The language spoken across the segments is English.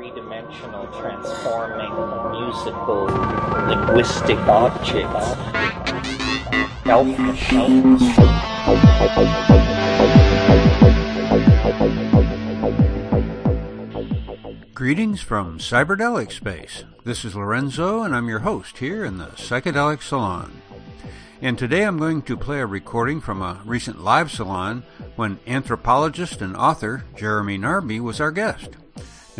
three-dimensional transforming musical linguistic objects. Greetings from Cyberdelic Space. This is Lorenzo, and I'm your host here in the Psychedelic Salon. And today I'm going to play a recording from a recent live salon when anthropologist and author Jeremy Narby was our guest.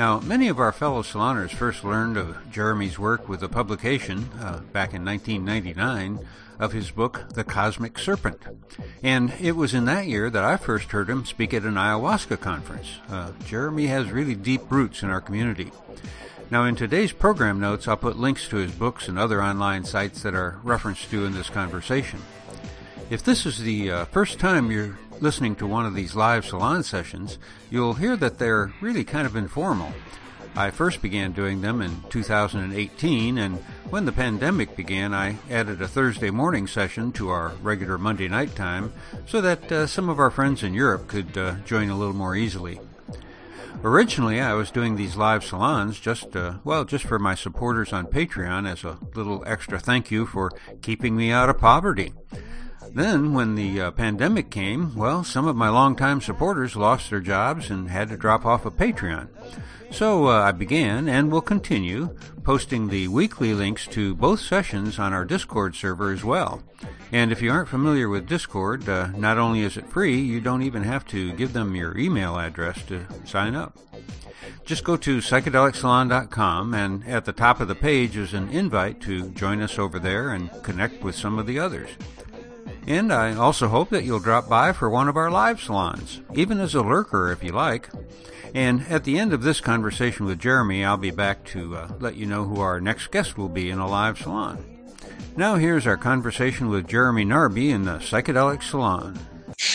Now, many of our fellow saloners first learned of Jeremy's work with the publication, uh, back in 1999, of his book, The Cosmic Serpent. And it was in that year that I first heard him speak at an ayahuasca conference. Uh, Jeremy has really deep roots in our community. Now, in today's program notes, I'll put links to his books and other online sites that are referenced to in this conversation. If this is the uh, first time you're listening to one of these live salon sessions, you'll hear that they're really kind of informal. I first began doing them in 2018, and when the pandemic began, I added a Thursday morning session to our regular Monday night time so that uh, some of our friends in Europe could uh, join a little more easily. Originally, I was doing these live salons just, uh, well, just for my supporters on Patreon as a little extra thank you for keeping me out of poverty. Then, when the uh, pandemic came, well, some of my longtime supporters lost their jobs and had to drop off of Patreon. So uh, I began and will continue posting the weekly links to both sessions on our Discord server as well. And if you aren't familiar with Discord, uh, not only is it free, you don't even have to give them your email address to sign up. Just go to psychedelicsalon.com and at the top of the page is an invite to join us over there and connect with some of the others. And I also hope that you'll drop by for one of our live salons, even as a lurker if you like. And at the end of this conversation with Jeremy, I'll be back to uh, let you know who our next guest will be in a live salon. Now here's our conversation with Jeremy Narby in the Psychedelic Salon.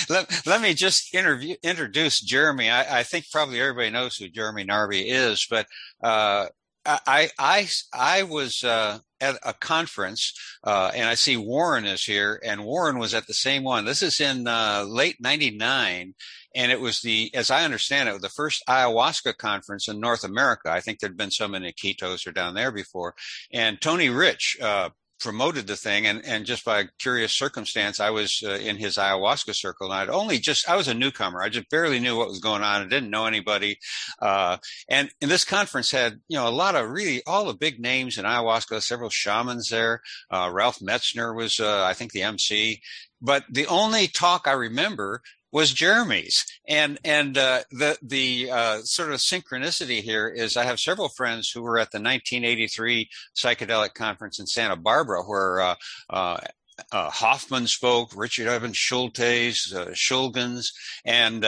Let, let me just interview, introduce Jeremy. I, I, think probably everybody knows who Jeremy Narby is, but uh, I, I, I was uh, at a conference, uh, and I see Warren is here, and Warren was at the same one. This is in uh, late '99, and it was the, as I understand it, the first ayahuasca conference in North America. I think there'd been some in Iquitos or down there before, and Tony Rich uh, promoted the thing and, and just by a curious circumstance i was uh, in his ayahuasca circle and i'd only just i was a newcomer. I just barely knew what was going on. I didn't know anybody uh, and, and this conference had you know a lot of really all the big names in ayahuasca several shamans there uh, ralph metzner was uh, i think the mc but the only talk i remember was Jeremy's. And and uh, the the uh, sort of synchronicity here is I have several friends who were at the 1983 psychedelic conference in Santa Barbara, where uh, uh, uh Hofmann spoke, Richard Evans Schultes, uh, Shulgins, and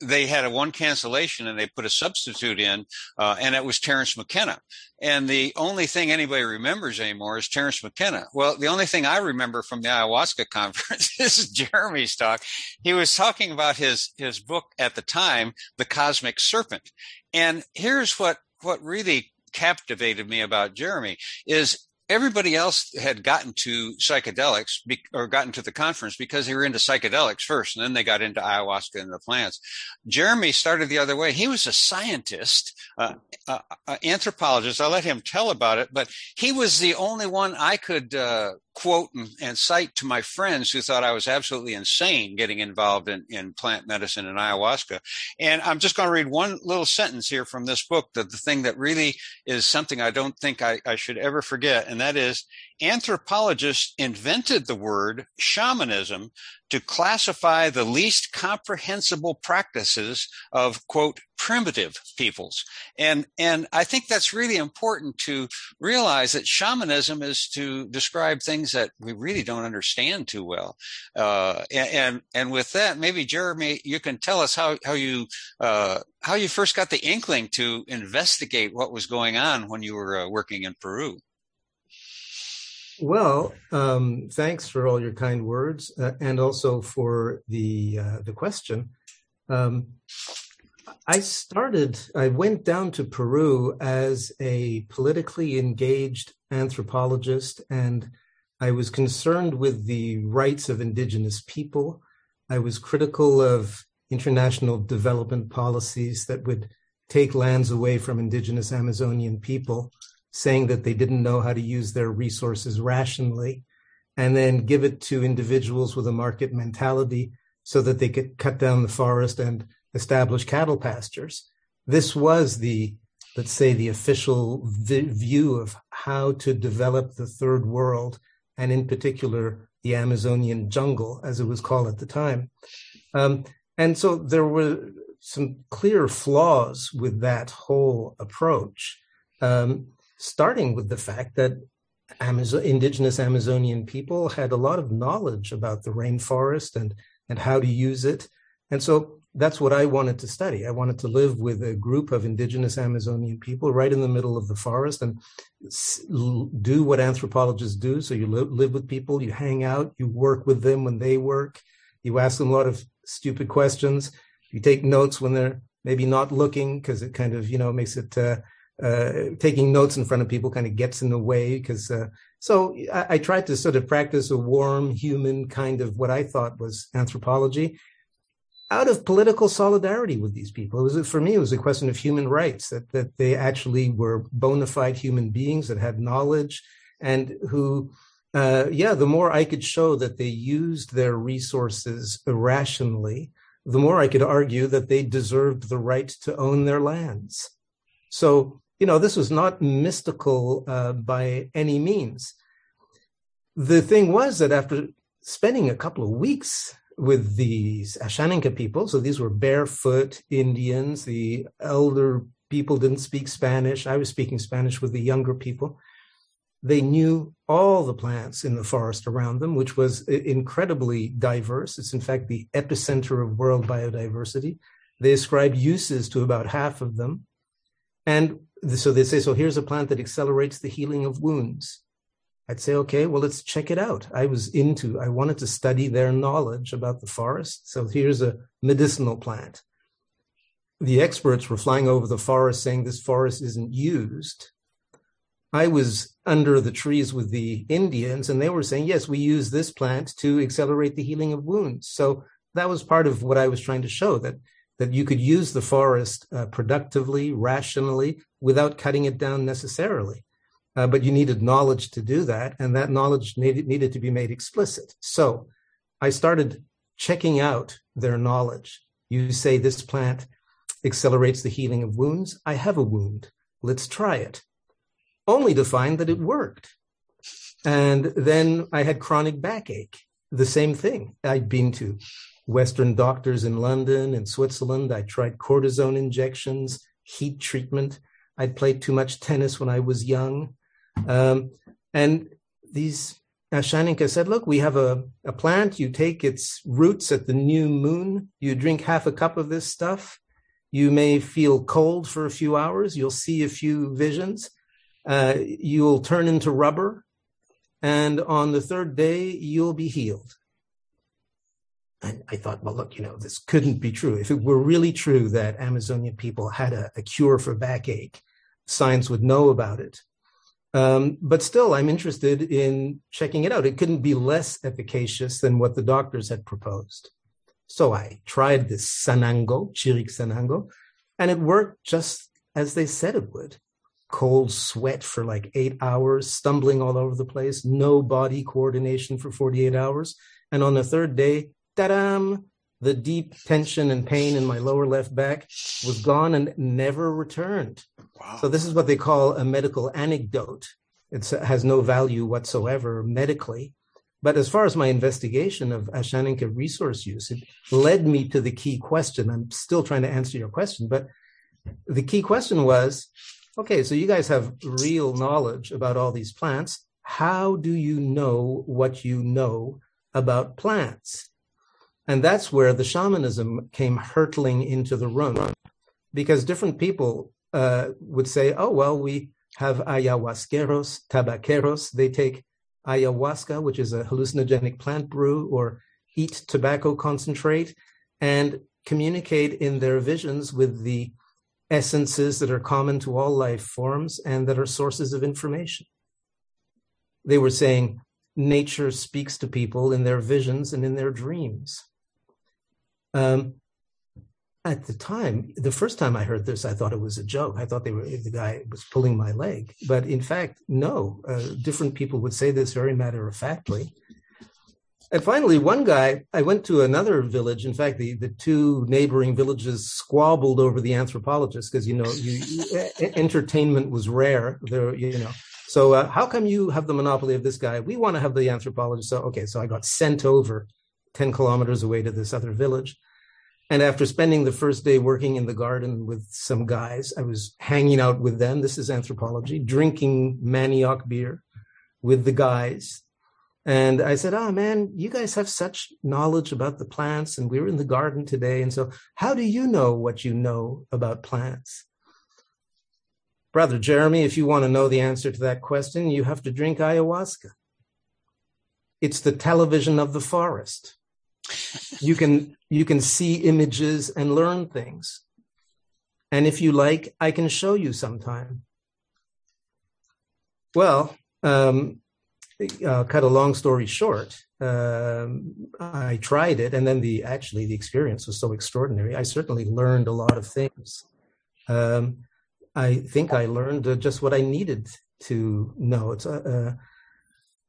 they had a one cancellation and they put a substitute in, uh, and it was Terence McKenna. And the only thing anybody remembers anymore is Terence McKenna. Well, the only thing I remember from the ayahuasca conference is Jeremy's talk. He was talking about his, his book at the time, The Cosmic Serpent. And here's what, what really captivated me about Jeremy is everybody else had gotten to psychedelics be, or gotten to the conference because they were into psychedelics first and then they got into ayahuasca and the plants. Jeremy started the other way. He was a scientist, uh, uh, uh, anthropologist. I'll let him tell about it, but he was the only one I could uh, quote and, and, cite to my friends who thought I was absolutely insane getting involved in, in plant medicine and ayahuasca. And I'm just going to read one little sentence here from this book that the thing that really is something I don't think I, I should ever forget. And that is anthropologists invented the word shamanism to classify the least comprehensible practices of quote primitive peoples. And and i think that's really important to realize that shamanism is to describe things that we really don't understand too well. Uh, and and with that maybe jeremy you can tell us how how you uh, how you first got the inkling to investigate what was going on when you were uh, working in peru well, um, thanks for all your kind words, uh, and also for the uh, the question. Um, I started. I went down to Peru as a politically engaged anthropologist, and I was concerned with the rights of indigenous people. I was critical of international development policies that would take lands away from indigenous Amazonian people, saying that they didn't know how to use their resources rationally, and then give it to individuals with a market mentality so that they could cut down the forest and establish cattle pastures. This was the, let's say, the official vi- view of how to develop the third world, and in particular, the Amazonian jungle, as it was called at the time. Um, and so there were some clear flaws with that whole approach, um, starting with the fact that Amazon, indigenous Amazonian people had a lot of knowledge about the rainforest and, and how to use it. And so that's what I wanted to study. I wanted to live with a group of indigenous Amazonian people right in the middle of the forest and do what anthropologists do. So you live with people, you hang out, you work with them when they work, you ask them a lot of stupid questions, you take notes when they're maybe not looking because it kind of, you know, makes it, uh, uh, taking notes in front of people kind of gets in the way because uh, so I, I, tried to sort of practice a warm human kind of what I thought was anthropology out of political solidarity with these people. It was for me, it was a question of human rights that that they actually were bona fide human beings that had knowledge and who, uh, yeah, the more I could show that they used their resources irrationally, the more I could argue that they deserved the right to own their lands. So you know, this was not mystical uh, by any means. The thing was that after spending a couple of weeks with these Ashaninka people. So these were barefoot Indians. The elder people didn't speak Spanish. I was speaking Spanish with the younger people. They knew all the plants in the forest around them, which was incredibly diverse. It's in fact the epicenter of world biodiversity. They ascribed uses to about half of them. And so they say, so here's a plant that accelerates the healing of wounds. I'd say, okay, well, let's check it out. I was into, I wanted to study their knowledge about the forest. So here's a medicinal plant. The experts were flying over the forest saying this forest isn't used. I was under the trees with the Indians and they were saying, yes, we use this plant to accelerate the healing of wounds. So that was part of what I was trying to show that, that you could use the forest uh, productively, rationally, without cutting it down necessarily uh, but you needed knowledge to do that, and that knowledge needed, needed to be made explicit. So I started checking out their knowledge. You say this plant accelerates the healing of wounds. I have a wound. Let's try it. Only to find that it worked. And then I had chronic backache. The same thing. I'd been to Western doctors in London and Switzerland. I tried cortisone injections, heat treatment. I'd played too much tennis when I was young. Um, and these Ashaninka said, look, we have a, a plant. You take its roots at the new moon. You drink half a cup of this stuff. You may feel cold for a few hours. You'll see a few visions. Uh, you'll turn into rubber. And on the third day, you'll be healed. And I thought, well, look, you know, this couldn't be true. If it were really true that Amazonian people had a, a cure for backache, science would know about it. Um, but still, I'm interested in checking it out. It couldn't be less efficacious than what the doctors had proposed. So I tried this sanango, chiric sanango, and it worked just as they said it would. Cold sweat for like eight hours, stumbling all over the place, no body coordination for 48 hours. And on the third day, ta-dam, the deep tension and pain in my lower left back was gone and never returned. Wow. So this is what they call a medical anecdote. It has no value whatsoever medically. But as far as my investigation of Ashaninka resource use, it led me to the key question. I'm still trying to answer your question, but the key question was, okay, so you guys have real knowledge about all these plants. How do you know what you know about plants? And that's where the shamanism came hurtling into the room because different people uh, would say, oh, well, we have ayahuasqueros, tabaqueros. They take ayahuasca, which is a hallucinogenic plant brew, or eat tobacco concentrate and communicate in their visions with the essences that are common to all life forms and that are sources of information. They were saying nature speaks to people in their visions and in their dreams. Um, at the time, the first time I heard this, I thought it was a joke. I thought they were the guy was pulling my leg, but in fact, no. Uh, different people would say this very matter of factly. And finally, one guy, I went to another village. In fact, the, the two neighboring villages squabbled over the anthropologist because you know you, entertainment was rare there. You know, so uh, how come you have the monopoly of this guy? We want to have the anthropologist. So okay, so I got sent over ten kilometers away to this other village. And after spending the first day working in the garden with some guys, I was hanging out with them. This is anthropology, drinking manioc beer with the guys. And I said, Oh man, you guys have such knowledge about the plants, and we were in the garden today. And so, how do you know what you know about plants? Brother Jeremy, if you want to know the answer to that question, you have to drink ayahuasca. It's the television of the forest you can you can see images and learn things. And if you like i can show you sometime. Well um, uh, cut a long story short um, i tried it and then the actually the experience was so extraordinary. I certainly learned a lot of things. Um, i think i learned uh, just what i needed to know. It's uh, uh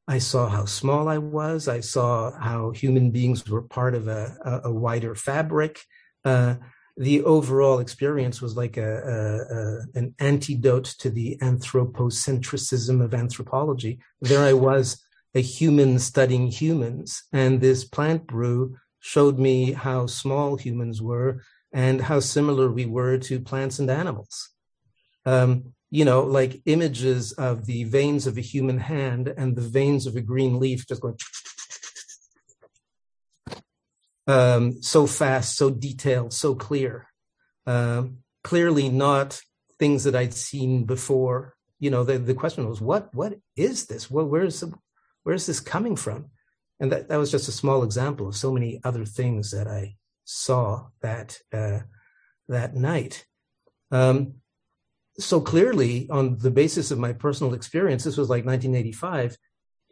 I saw how small I was. I saw how human beings were part of a, a, wider fabric. Uh, the overall experience was like a, a, an antidote to the anthropocentrism of anthropology. There I was, a human studying humans, and this plant brew showed me how small humans were and how similar we were to plants and animals. Um, you know, like images of the veins of a human hand and the veins of a green leaf just going um, so fast, so detailed, so clear. Um, clearly not things that I'd seen before. You know, the, the question was, what what is this? Well, where's where's this coming from? And that, that was just a small example of so many other things that I saw that uh, that night. Um, so clearly, on the basis of my personal experience, this was like 1985.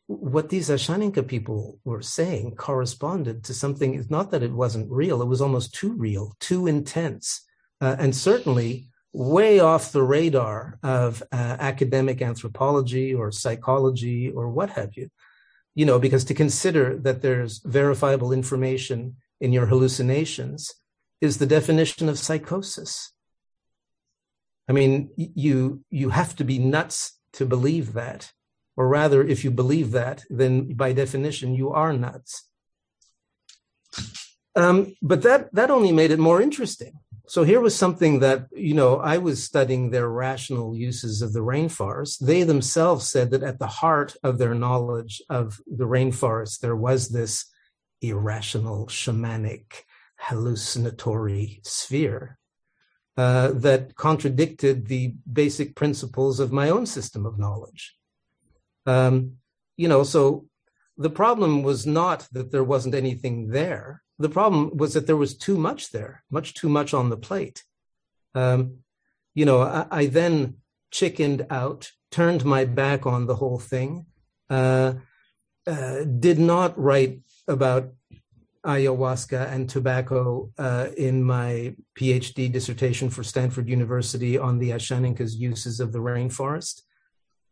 What these Ashaninka people were saying corresponded to something. It's not that it wasn't real; it was almost too real, too intense, uh, and certainly way off the radar of uh, academic anthropology or psychology or what have you. You know, because to consider that there's verifiable information in your hallucinations is the definition of psychosis. I mean, you you have to be nuts to believe that, or rather, if you believe that, then by definition you are nuts. Um, but that that only made it more interesting. So here was something that you know I was studying their rational uses of the rainforest. They themselves said that at the heart of their knowledge of the rainforest there was this irrational, shamanic, hallucinatory sphere uh, that contradicted the basic principles of my own system of knowledge. Um, you know, so the problem was not that there wasn't anything there. The problem was that there was too much there, much too much on the plate. Um, you know, I, I, then chickened out, turned my back on the whole thing, uh, uh, did not write about ayahuasca and tobacco uh, in my PhD dissertation for Stanford University on the Ashaninka's uses of the rainforest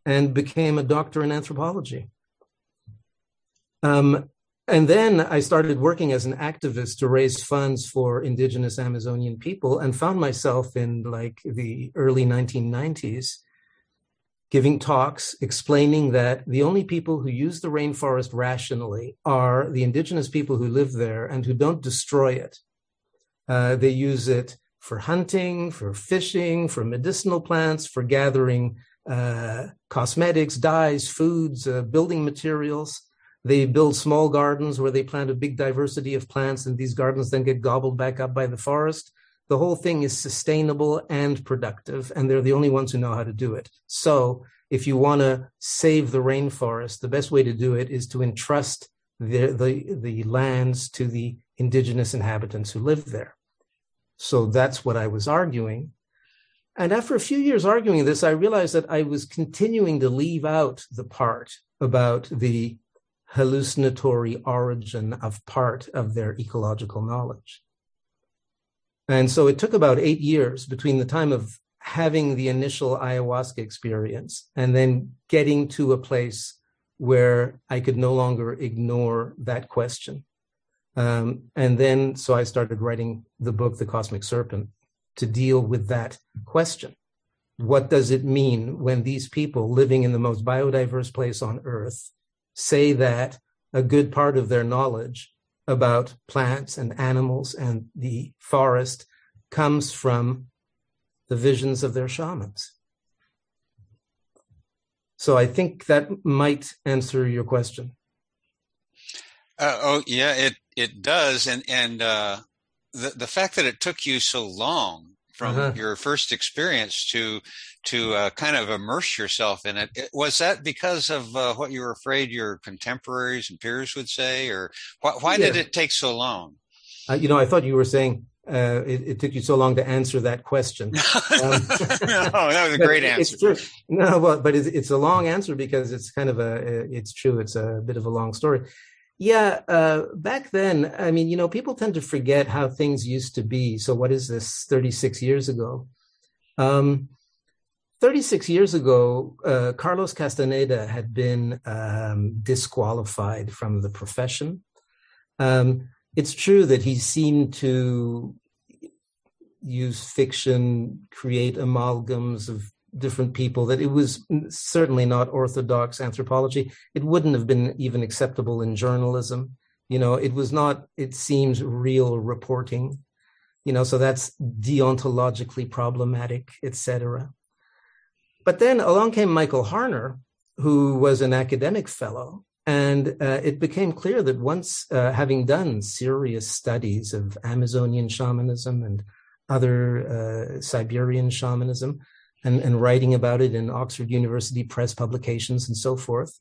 and became a doctor in anthropology. Um, and then I started working as an activist to raise funds for indigenous Amazonian people and found myself in like the early 1990s giving talks explaining that the only people who use the rainforest rationally are the indigenous people who live there and who don't destroy it. Uh, they use it for hunting, for fishing, for medicinal plants, for gathering uh, cosmetics, dyes, foods, uh, building materials. They build small gardens where they plant a big diversity of plants, and these gardens then get gobbled back up by the forest the whole thing is sustainable and productive, and they're the only ones who know how to do it. So, if you want to save the rainforest, the best way to do it is to entrust the, the, the lands to the indigenous inhabitants who live there. So that's what I was arguing. And after a few years arguing this, I realized that I was continuing to leave out the part about the hallucinatory origin of part of their ecological knowledge. And so it took about eight years between the time of having the initial ayahuasca experience and then getting to a place where I could no longer ignore that question. Um, and then, so I started writing the book, The Cosmic Serpent, to deal with that question. What does it mean when these people living in the most biodiverse place on earth say that a good part of their knowledge about plants and animals and the forest comes from the visions of their shamans? So I think that might answer your question. Uh, oh yeah, it it does, and and uh, the the fact that it took you so long from uh-huh. your first experience to to uh, kind of immerse yourself in it. it was that because of uh, what you were afraid your contemporaries and peers would say, or wh- why yeah. did it take so long? Uh, you know, I thought you were saying uh, it, it, took you so long to answer that question. Um, no, that was a great answer. No, well, but it's, it's, a long answer because it's kind of a, it's true. It's a bit of a long story. Yeah, uh, back then, I mean, you know, people tend to forget how things used to be. So, what is this? Thirty-six years ago. Um, 36 years ago, uh, Carlos Castaneda had been um, disqualified from the profession. Um, it's true that he seemed to use fiction, create amalgams of different people, that it was certainly not orthodox anthropology. It wouldn't have been even acceptable in journalism. You know, it was not, it seems, real reporting. You know, so that's deontologically problematic, etc. But then along came Michael Harner, who was an academic fellow and uh, it became clear that once uh, having done serious studies of Amazonian shamanism and other uh, Siberian shamanism and, and writing about it in Oxford University press publications and so forth,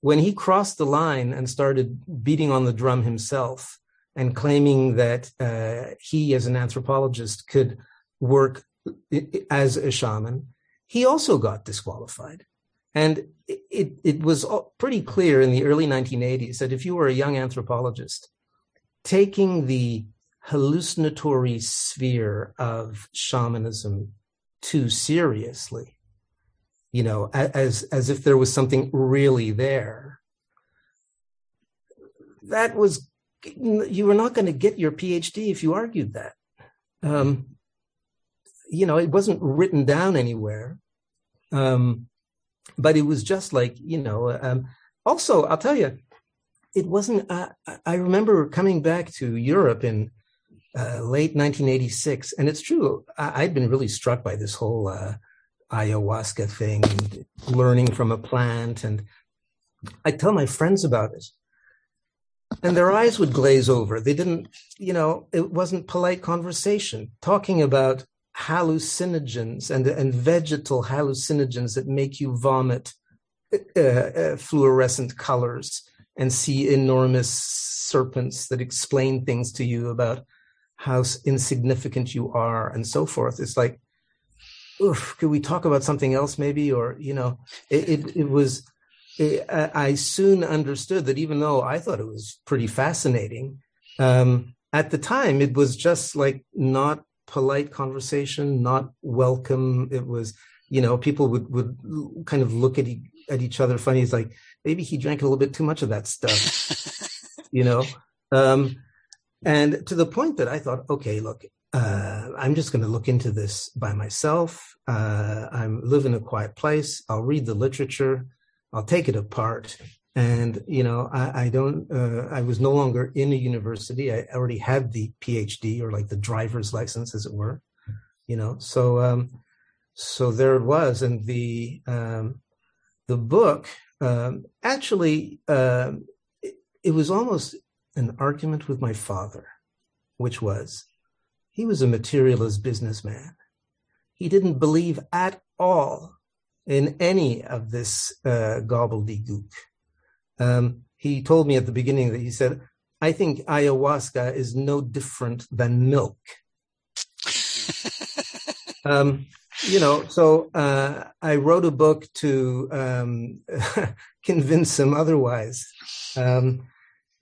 when he crossed the line and started beating on the drum himself and claiming that uh, he, as an anthropologist, could work as a shaman, he also got disqualified. And it, it was pretty clear in the early 1980s that if you were a young anthropologist, taking the hallucinatory sphere of shamanism too seriously, you know, as, as if there was something really there, that was, you were not going to get your PhD if you argued that. Um, you know, it wasn't written down anywhere. Um, but it was just like you know um, also i'll tell you it wasn't uh, i remember coming back to europe in uh, late 1986 and it's true I, had been really struck by this whole uh, ayahuasca thing learning from a plant. And i tell my friends about it. And their eyes would glaze over. They didn't you know it wasn't polite conversation. Talking about hallucinogens and, and vegetal hallucinogens that make you vomit uh, uh, fluorescent colors and see enormous serpents that explain things to you about how insignificant you are and so forth. It's like, oof, could we talk about something else maybe? Or, you know, it, it, it was, it, I soon understood that even though I thought it was pretty fascinating, um, at the time it was just like not polite conversation, not welcome. It was, you know, people would would kind of look at e- at each other funny. It's like maybe he drank a little bit too much of that stuff, you know. Um, and to the point that I thought, okay, look, uh, I'm just going to look into this by myself. Uh, I'm live in a quiet place. I'll read the literature. I'll take it apart and you know i, I don't uh, i was no longer in a university i already had the phd or like the driver's license as it were you know so um so there it was and the um the book um actually um it, it was almost an argument with my father which was he was a materialist businessman he didn't believe at all in any of this uh, gobbledygook um, he told me at the beginning that he said, I think ayahuasca is no different than milk. um, you know, so uh, I wrote a book to um, convince him otherwise. Um,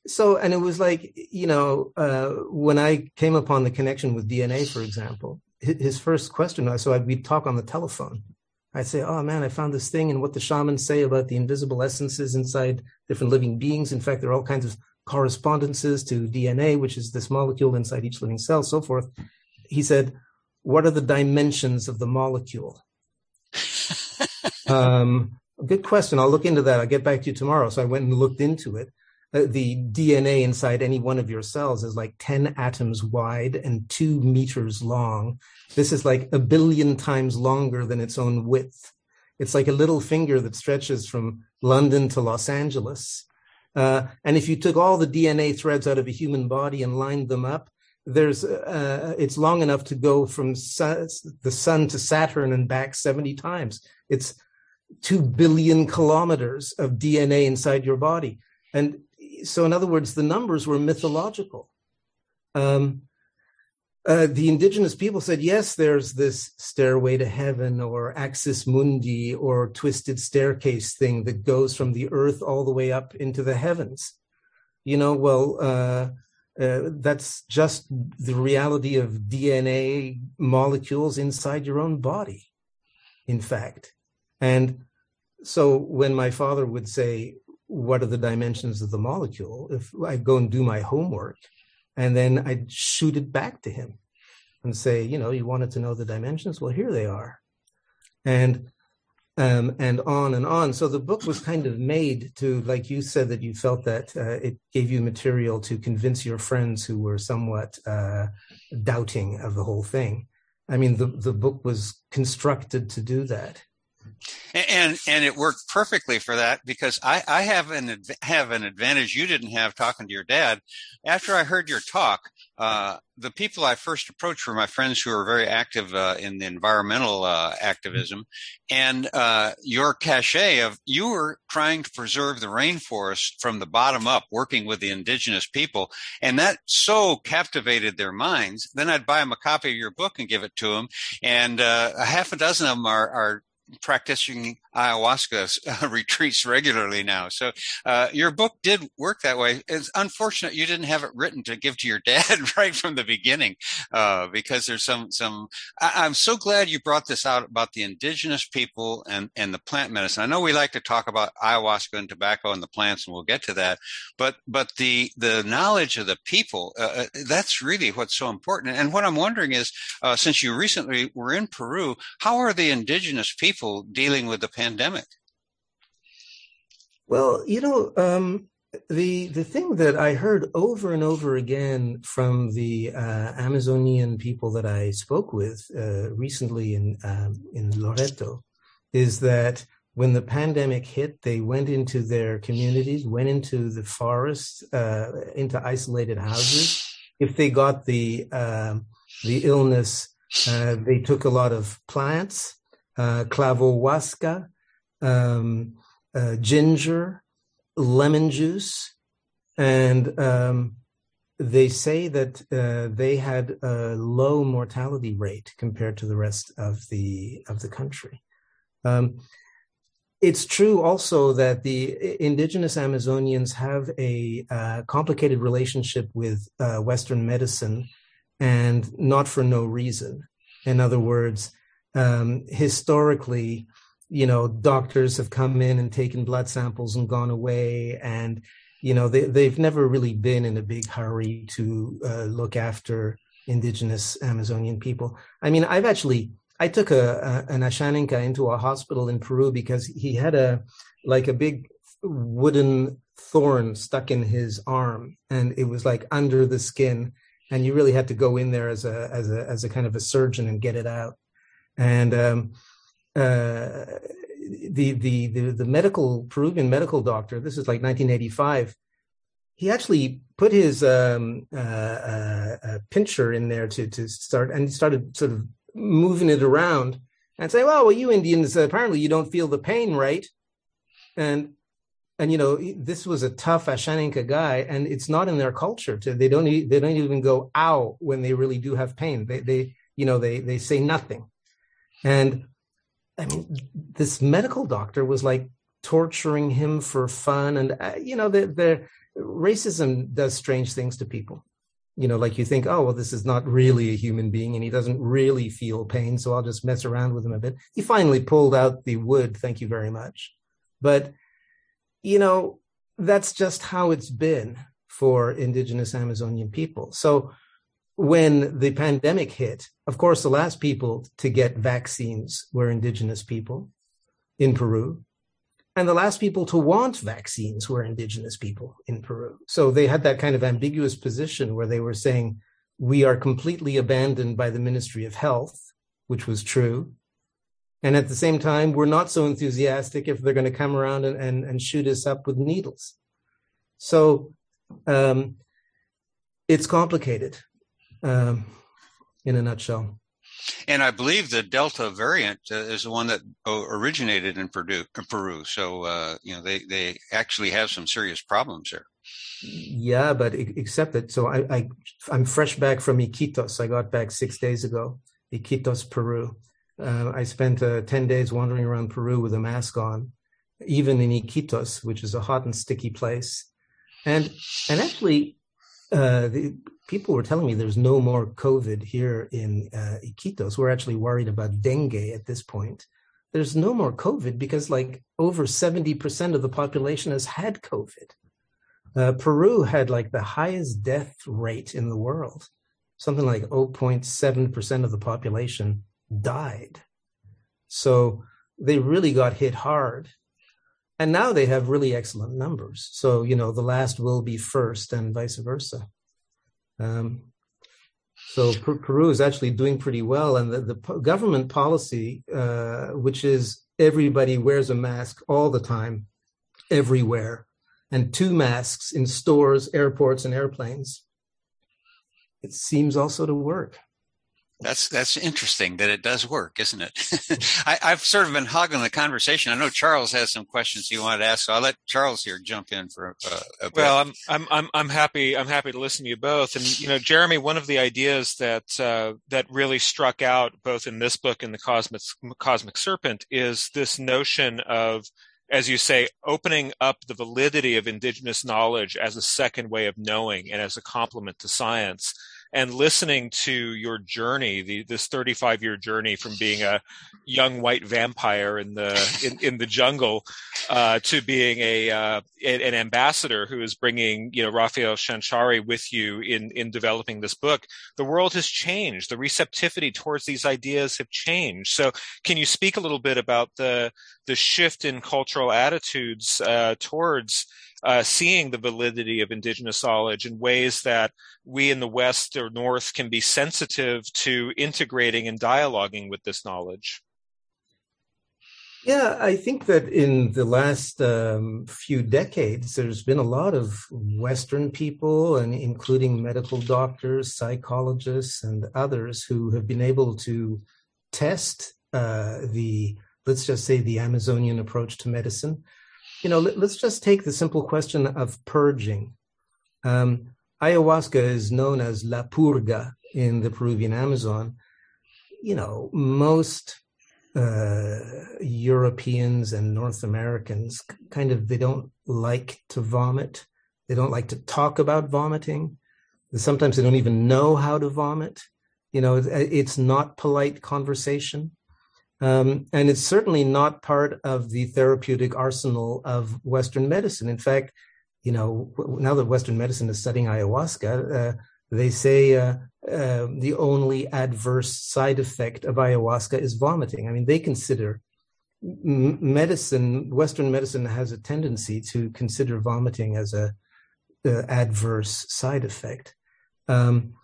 so and it was like you know uh, when I came upon the connection with DNA, for example, his first question so I'd, we'd talk on the telephone. I'd say, "Oh man, I found this thing, and what the shamans say about the invisible essences inside different living beings. In fact, there are all kinds of correspondences to DNA, which is this molecule inside each living cell, so forth." He said, "What are the dimensions of the molecule?" um, good question. I'll look into that. I'll get back to you tomorrow. So I went and looked into it. Uh, the DNA inside any one of your cells is like 10 atoms wide and two meters long. This is like a billion times longer than its own width. It's like a little finger that stretches from London to Los Angeles. Uh, and if you took all the DNA threads out of a human body and lined them up, there's uh, it's long enough to go from the sun to Saturn and back 70 times. It's 2 billion kilometers of DNA inside your body. And so, in other words, the numbers were mythological. Um, uh, the indigenous people said, yes, there's this stairway to heaven or axis mundi or twisted staircase thing that goes from the earth all the way up into the heavens. You know, well, uh, uh, that's just the reality of DNA molecules inside your own body, in fact. And so when my father would say, What are the dimensions of the molecule? If I go and do my homework, and then I'd shoot it back to him and say, You know, you wanted to know the dimensions? Well, here they are. And um, and on and on. So the book was kind of made to, like you said, that you felt that uh, it gave you material to convince your friends who were somewhat uh, doubting of the whole thing. I mean, the the book was constructed to do that and and it worked perfectly for that because I, I have an have an advantage you didn't have talking to your dad. After I heard your talk, uh, the people I first approached were my friends who are very active uh, in the environmental uh, activism, and uh, your cachet of you were trying to preserve the rainforest from the bottom up, working with the indigenous people, and that so captivated their minds. Then I'd buy them a copy of your book and give it to them, and uh, a half a dozen of them are, are practicing ayahuasca uh, retreats regularly now. So uh, your book did work that way. It's unfortunate you didn't have it written to give to your dad right from the beginning, uh, because there's some some. I, am so glad you brought this out about the indigenous people and and the plant medicine. I know we like to talk about ayahuasca and tobacco and the plants, and we'll get to that. But but the the knowledge of the people uh, uh that's really what's so important. And what I'm wondering is, uh, since you recently were in Peru, how are the indigenous people dealing with the pandemic? Well, you know, um, the the thing that I heard over and over again from the uh, Amazonian people that I spoke with uh, recently in um, in Loreto is that when the pandemic hit, they went into their communities, went into the forest, uh, into isolated houses. If they got the um, the illness, uh, they took a lot of plants, uh, clavohuasca, um, uh, ginger, lemon juice, and um, they say that uh, they had a low mortality rate compared to the rest of the of the country. Um, it's true also that the indigenous Amazonians have a uh, complicated relationship with uh, Western medicine, and not for no reason. In other words, um, historically, you know, doctors have come in and taken blood samples and gone away, and you know they they've never really been in a big hurry to uh, look after indigenous Amazonian people. I mean, I've actually I took a, a an Ashaninka into a hospital in Peru because he had a like a big wooden thorn stuck in his arm, and it was like under the skin, and you really had to go in there as a as a as a kind of a surgeon and get it out. And um, uh, the, the, the the medical Peruvian medical doctor. This is like 1985. He actually put his um, uh, uh, uh, pincher in there to to start, and started sort of moving it around and say, "Well, well, you Indians apparently you don't feel the pain, right?" And and you know this was a tough Ashaninka guy, and it's not in their culture to they don't they don't even go ow when they really do have pain. They they you know they they say nothing, and I mean, this medical doctor was like torturing him for fun, and uh, you know, they're, they're racism does strange things to people. You know, like you think, oh, well, this is not really a human being and he doesn't really feel pain, so I'll just mess around with him a bit. He finally pulled out the wood, thank you very much. But, you know, that's just how it's been for indigenous Amazonian people. So when the pandemic hit, of course, the last people to get vaccines were indigenous people in Peru. And the last people to want vaccines were indigenous people in Peru. So they had that kind of ambiguous position where they were saying, we are completely abandoned by the Ministry of Health, which was true. And at the same time, we're not so enthusiastic if they're going to come around and, and, and shoot us up with needles. So um, it's complicated um, in a nutshell. And I believe the Delta variant uh, is the one that uh, originated in Peru. Peru. So uh, you know they they actually have some serious problems there. Yeah, but except that, so I, I I'm fresh back from Iquitos. I got back six days ago. Iquitos, Peru. Uh, I spent uh, ten days wandering around Peru with a mask on, even in Iquitos, which is a hot and sticky place. And and actually, uh, the people were telling me there's no more COVID here in uh, Iquitos. We're actually worried about dengue at this point. There's no more COVID because like over 70% of the population has had COVID. Uh, Peru had like the highest death rate in the world. Something like 0.7% of the population died. So they really got hit hard. And now they have really excellent numbers. So, you know, the last will be first and vice versa. Um, so Peru is actually doing pretty well. And the, the government policy, uh, which is everybody wears a mask all the time, everywhere, and two masks in stores, airports, and airplanes, it seems also to work. That's that's interesting that it does work, isn't it? I, have sort of been hogging the conversation. I know Charles has some questions he wanted to ask, so I'll let Charles here jump in for uh, a bit. Well, I'm I'm I'm I'm happy I'm happy to listen to you both. And you know, Jeremy, one of the ideas that uh, that really struck out both in this book and the Cosmic Cosmic Serpent is this notion of as you say, opening up the validity of indigenous knowledge as a second way of knowing and as a complement to science and listening to your journey, the, this 35 year journey from being a young white vampire in the in, in the jungle uh, to being a uh, an ambassador who is bringing you know Rafael Chanchari with you in in developing this book. The world has changed. The receptivity towards these ideas have changed. So, can you speak a little bit about the the shift in cultural attitudes uh, towards uh, seeing the validity of indigenous knowledge in ways that we in the West or North can be sensitive to integrating and dialoguing with this knowledge? Yeah, I think that in the last um, few decades, there's been a lot of Western people, and including medical doctors, psychologists, and others who have been able to test uh, the, let's just say, the Amazonian approach to medicine you know, let, us just take the simple question of purging. Um, ayahuasca is known as la purga in the Peruvian Amazon. You know, most uh, Europeans and North Americans kind of they don't like to vomit. They don't like to talk about vomiting. Sometimes they don't even know how to vomit. You know, it's not polite conversation. Um, and it's certainly not part of the therapeutic arsenal of Western medicine. In fact, you know, now that Western medicine is studying ayahuasca, uh, they say uh, uh, the only adverse side effect of ayahuasca is vomiting. I mean, they consider medicine, Western medicine has a tendency to consider vomiting as a, a adverse side effect. Um,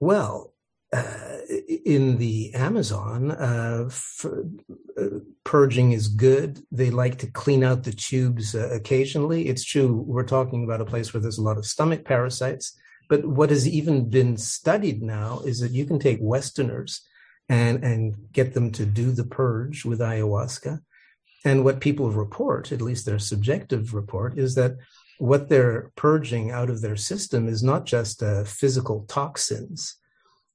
well, in the Amazon, uh, uh, purging is good. They like to clean out the tubes uh, occasionally. It's true, we're talking about a place where there's a lot of stomach parasites. But what has even been studied now is that you can take Westerners and, and get them to do the purge with ayahuasca. And what people report, at least their subjective report, is that what they're purging out of their system is not just uh, physical toxins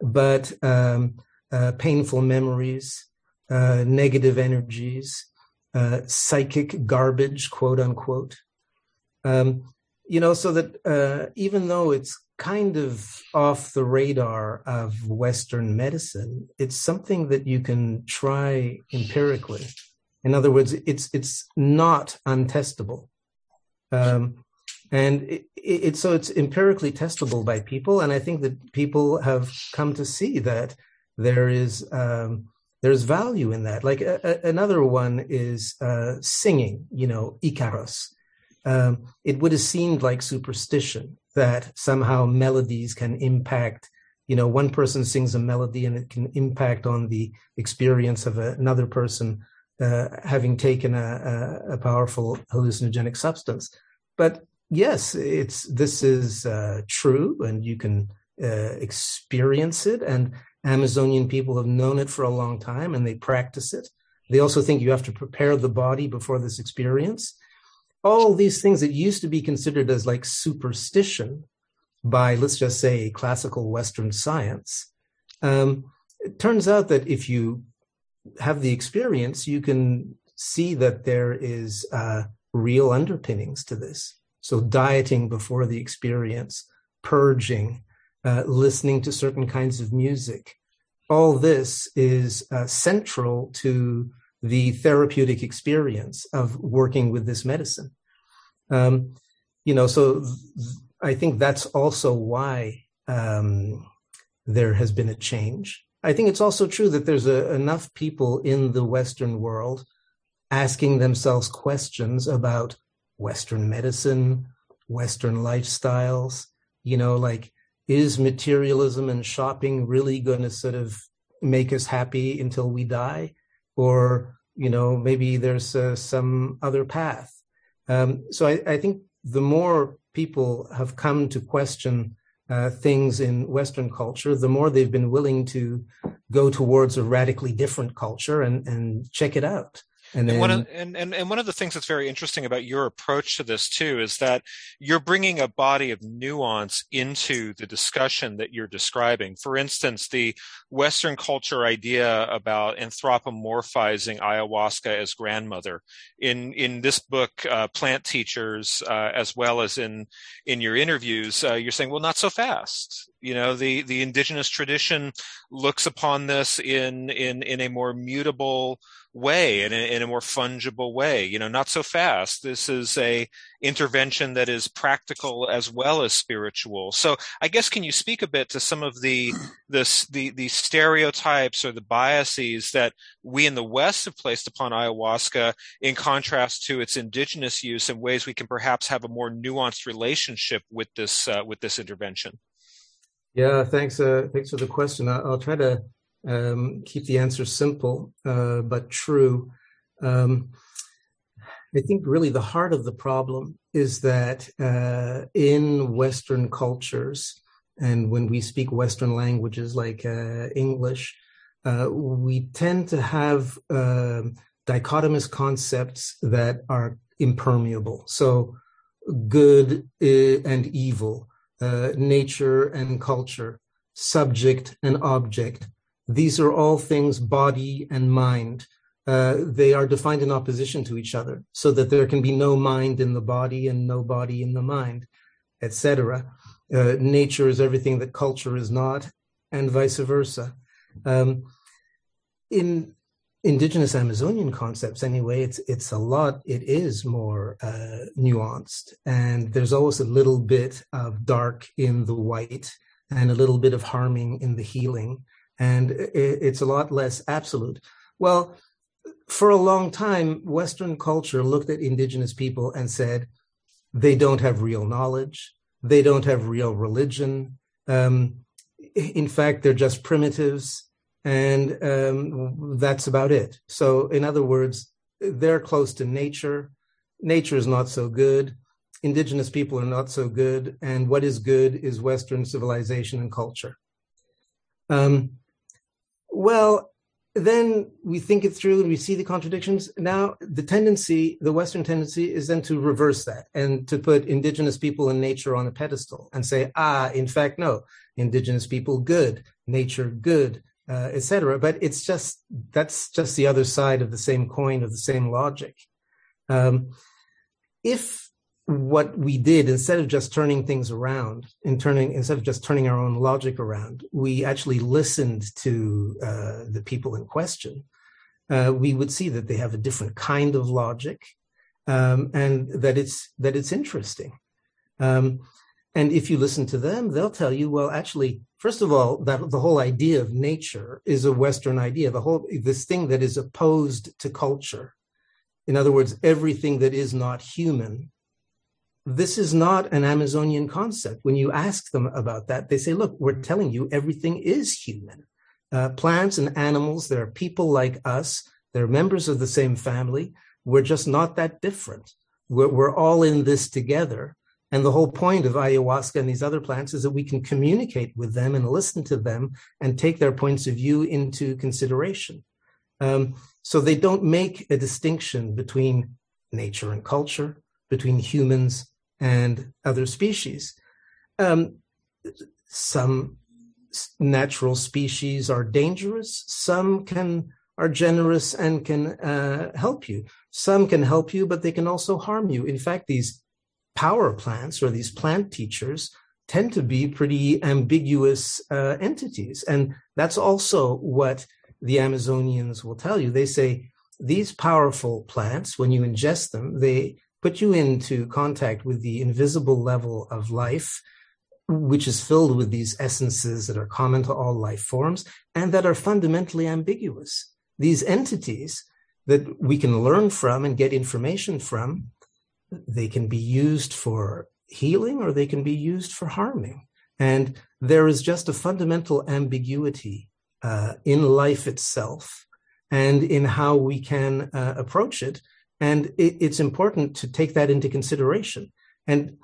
but um, uh, painful memories, uh, negative energies, uh, psychic garbage, quote unquote. Um, you know, so that uh, even though it's kind of off the radar of Western medicine, it's something that you can try empirically. In other words, it's it's not untestable, um, and it, it, so it's empirically testable by people. And I think that people have come to see that there is um, there's value in that. Like a, a, another one is uh, singing. You know, Icaros. Um, it would have seemed like superstition that somehow melodies can impact you know one person sings a melody and it can impact on the experience of another person uh, having taken a, a, a, powerful hallucinogenic substance. But yes, it's this is uh, true, and you can uh, experience it. And Amazonian people have known it for a long time, and they practice it. They also think you have to prepare the body before this experience. All these things that used to be considered as like superstition by, let's just say, classical Western science. Um, it turns out that if you have the experience, you can see that there is uh, real underpinnings to this. So, dieting before the experience, purging, uh, listening to certain kinds of music, all this is uh, central to the therapeutic experience of working with this medicine. Um, you know, so th- I think that's also why um, there has been a change I think it's also true that there's a, enough people in the Western world asking themselves questions about Western medicine, Western lifestyles. You know, like, is materialism and shopping really going to sort of make us happy until we die? Or, you know, maybe there's uh, some other path. Um, so I, I think the more people have come to question uh, things in Western culture, the more they've been willing to go towards a radically different culture and, and check it out. And, then, and, one of, and, and, and one of the things that's very interesting about your approach to this too is that you're bringing a body of nuance into the discussion that you're describing. For instance, the Western culture idea about anthropomorphizing ayahuasca as grandmother. In in this book, uh, Plant Teachers, uh, as well as in in your interviews, uh, you're saying, well, not so fast. You know, the the indigenous tradition looks upon this in in in a more mutable way in a, in a more fungible way you know not so fast. This is a intervention that is practical as well as spiritual. So i guess can you speak a bit to some of the the the, the stereotypes or the biases that we in the west have placed upon ayahuasca in contrast to its indigenous use and ways we can perhaps have a more nuanced relationship with this uh, with this intervention? Yeah thanks uh, thanks for the question. I'll, I'll try to um, keep the answer simple uh, but true. Um, I think really the heart of the problem is that uh, in Western cultures, and when we speak Western languages like uh, English, uh, we tend to have um, dichotomous concepts that are impermeable. So, good and evil, uh, nature and culture, subject and object, these are all things body and mind. Uh, they are defined in opposition to each other, so that there can be no mind in the body and no body in the mind, etc. Uh, nature is everything that culture is not, and vice versa. Um, in indigenous Amazonian concepts, anyway, it's it's a lot. It is more uh, nuanced, and there's always a little bit of dark in the white, and a little bit of harming in the healing and it's a lot less absolute. Well, for a long time, Western culture looked at indigenous people and said, they don't have real knowledge, they don't have real religion. Um, in fact, they're just primitives, and um, that's about it. So, in other words, they're close to nature. Nature is not so good. Indigenous people are not so good. And what is good is Western civilization and culture. Um, well, then we think it through and we see the contradictions. Now, the tendency, the Western tendency, is then to reverse that and to put indigenous people and nature on a pedestal and say, ah, in fact, no, indigenous people good, nature good, uh, etc. But it's just that's just the other side of the same coin of the same logic. Um, if what we did instead of just turning things around and turning instead of just turning our own logic around, we actually listened to uh, the people in question. Uh, we would see that they have a different kind of logic, um, and that it's that it's interesting. Um, and if you listen to them, they'll tell you, well, actually, first of all, that the whole idea of nature is a Western idea. The whole this thing that is opposed to culture. In other words, everything that is not human this is not an Amazonian concept. When you ask them about that, they say, look, we're telling you everything is human. Uh, plants and animals, there are people like us, they're members of the same family. We're just not that different. We're, we're all in this together. And the whole point of ayahuasca and these other plants is that we can communicate with them and listen to them and take their points of view into consideration. Um, so they don't make a distinction between nature and culture, between humans and other species. Um, some natural species are dangerous. Some can are generous and can uh, help you. Some can help you, but they can also harm you. In fact, these power plants or these plant teachers tend to be pretty ambiguous uh, entities, and that's also what the Amazonians will tell you. They say these powerful plants, when you ingest them, they put you into contact with the invisible level of life, which is filled with these essences that are common to all life forms and that are fundamentally ambiguous. These entities that we can learn from and get information from, they can be used for healing or they can be used for harming. And there is just a fundamental ambiguity uh, in life itself and in how we can uh, approach it and it, it's important to take that into consideration. And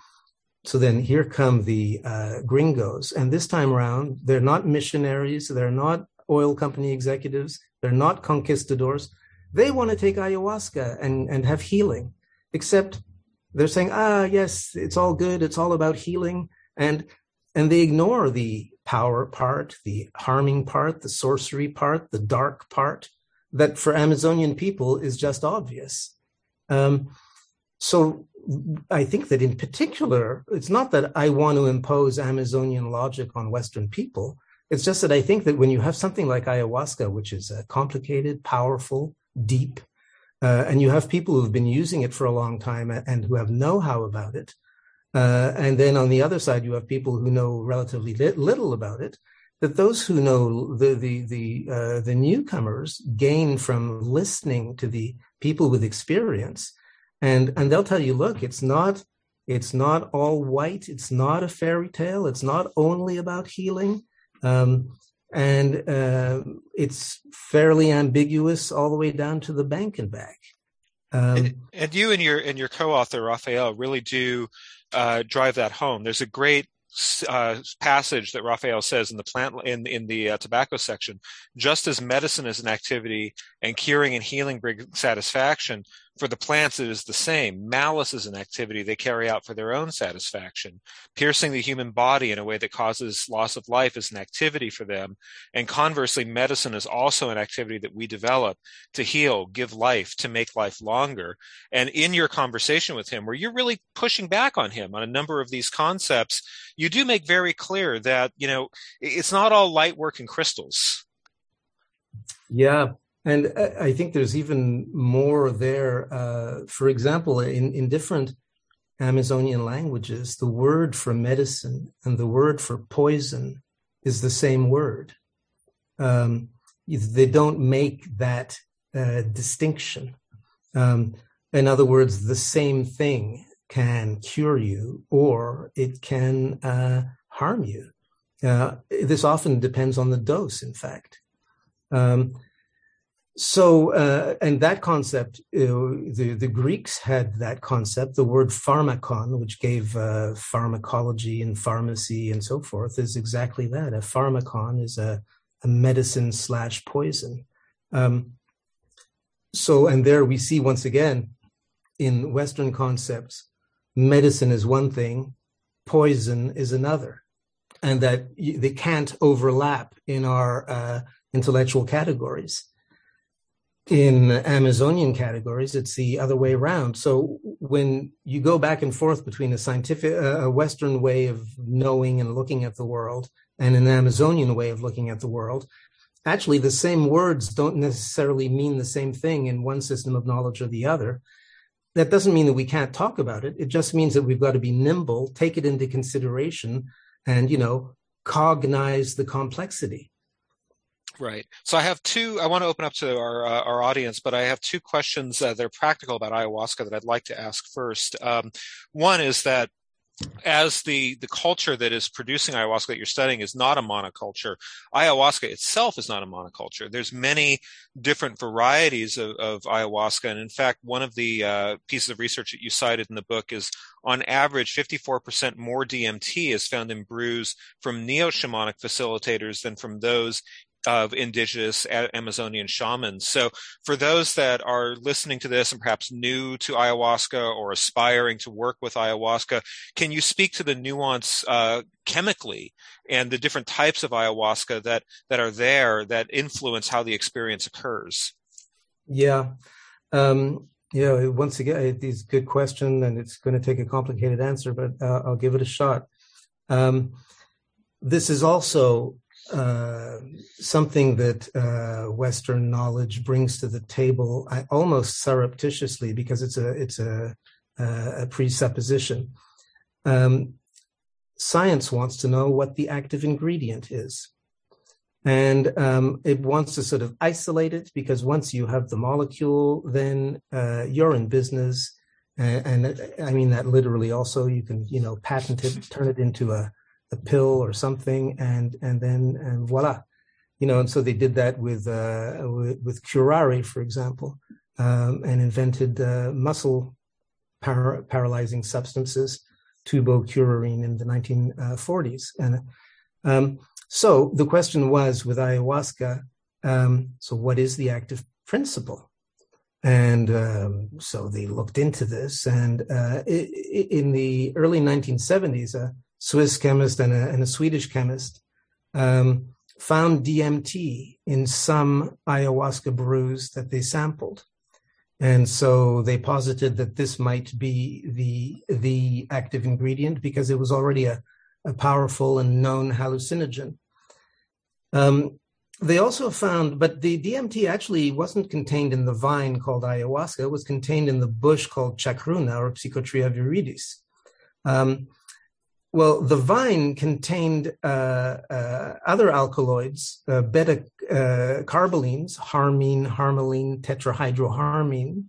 so then here come the uh, gringos. And this time around, they're not missionaries, they're not oil company executives, they're not conquistadors. They want to take ayahuasca and, and have healing, except they're saying, ah, yes, it's all good, it's all about healing. And and they ignore the power part, the harming part, the sorcery part, the dark part that for Amazonian people is just obvious. Um, so I think that in particular, it's not that I want to impose Amazonian logic on Western people. It's just that I think that when you have something like ayahuasca, which is complicated, powerful, deep, uh, and you have people who've been using it for a long time and who have know-how about it, uh, and then on the other side you have people who know relatively li- little about it. That those who know the the the uh, the newcomers gain from listening to the people with experience. And and they'll tell you look it's not it's not all white. It's not a fairy tale. It's not only about healing. Um, and uh, it's fairly ambiguous all the way down to the bank and back. Um, and, and, you and your and your co-author Rafael really do uh, drive that home. There's a great uh, passage that Rafael says in the plant in in the uh, tobacco section. Just as medicine is an activity and curing and healing bring satisfaction, for the plants, it is the same. Malice is an activity they carry out for their own satisfaction. Piercing the human body in a way that causes loss of life is an activity for them. And conversely, medicine is also an activity that we develop to heal, give life, to make life longer. And in your conversation with him, where you're really pushing back on him on a number of these concepts, you do make very clear that, you know, it's not all light work and crystals. Yeah, and I think there's even more there. Uh, for example, in, in different Amazonian languages, the word for medicine and the word for poison is the same word. Um, they don't make that uh, distinction. Um, in other words, the same thing can cure you or it can uh, harm you. Uh, this often depends on the dose, in fact. Um, so uh, and that concept the the greeks had that concept. The word pharmakon which gave uh, pharmacology and pharmacy and so forth is exactly that. A pharmakon is a, a medicine slash poison. Um, so and there we see once again in western concepts medicine is one thing poison is another. And that they can't overlap in our uh, intellectual categories in Amazonian categories, it's the other way around. So when you go back and forth between a scientific, uh, a Western way of knowing and looking at the world and an Amazonian way of looking at the world, actually the same words don't necessarily mean the same thing in one system of knowledge or the other. That doesn't mean that we can't talk about it. It just means that we've got to be nimble, take it into consideration, and, you know, cognize the complexity. Right. So I have two. I want to open up to our uh, our audience, but I have two questions uh, that are practical about ayahuasca that I'd like to ask first. Um, one is that as the the culture that is producing ayahuasca that you're studying is not a monoculture ayahuasca itself is not a monoculture there's many different varieties of, of ayahuasca and in fact one of the uh, pieces of research that you cited in the book is on average 54% more dmt is found in brews from neo-shamanic facilitators than from those of indigenous Amazonian shamans. So, for those that are listening to this and perhaps new to ayahuasca or aspiring to work with ayahuasca, can you speak to the nuance uh, chemically and the different types of ayahuasca that that are there that influence how the experience occurs? Yeah. Um, yeah, once again, it's a good question, and it's going to take a complicated answer, but uh, I'll give it a shot. Um, this is also uh, something that uh, Western knowledge brings to the table, I, almost surreptitiously, because it's a it's a, a presupposition. Um, science wants to know what the active ingredient is, and um, it wants to sort of isolate it because once you have the molecule, then uh, you're in business. And, and I mean that literally. Also, you can you know patent it, turn it into a a pill or something, and and then and voila, you know. And so they did that with uh, with, with curare, for example, um, and invented uh, muscle par- paralyzing substances, tubocurarine in the 1940s. And um, so the question was with ayahuasca. Um, so what is the active principle? And um, so they looked into this, and uh, in the early 1970s, a Swiss chemist and a, and a Swedish chemist, um, found DMT in some ayahuasca brews that they sampled. And so they posited that this might be the, the active ingredient because it was already a, a powerful and known hallucinogen. Um, they also found, but the DMT actually wasn't contained in the vine called ayahuasca. It was contained in the bush called chacruna or Psychotria viridis. Um, well, the vine contained uh, uh, other alkaloids, uh, beta uh, carbolines, harmine, harmaline, tetrahydroharmine,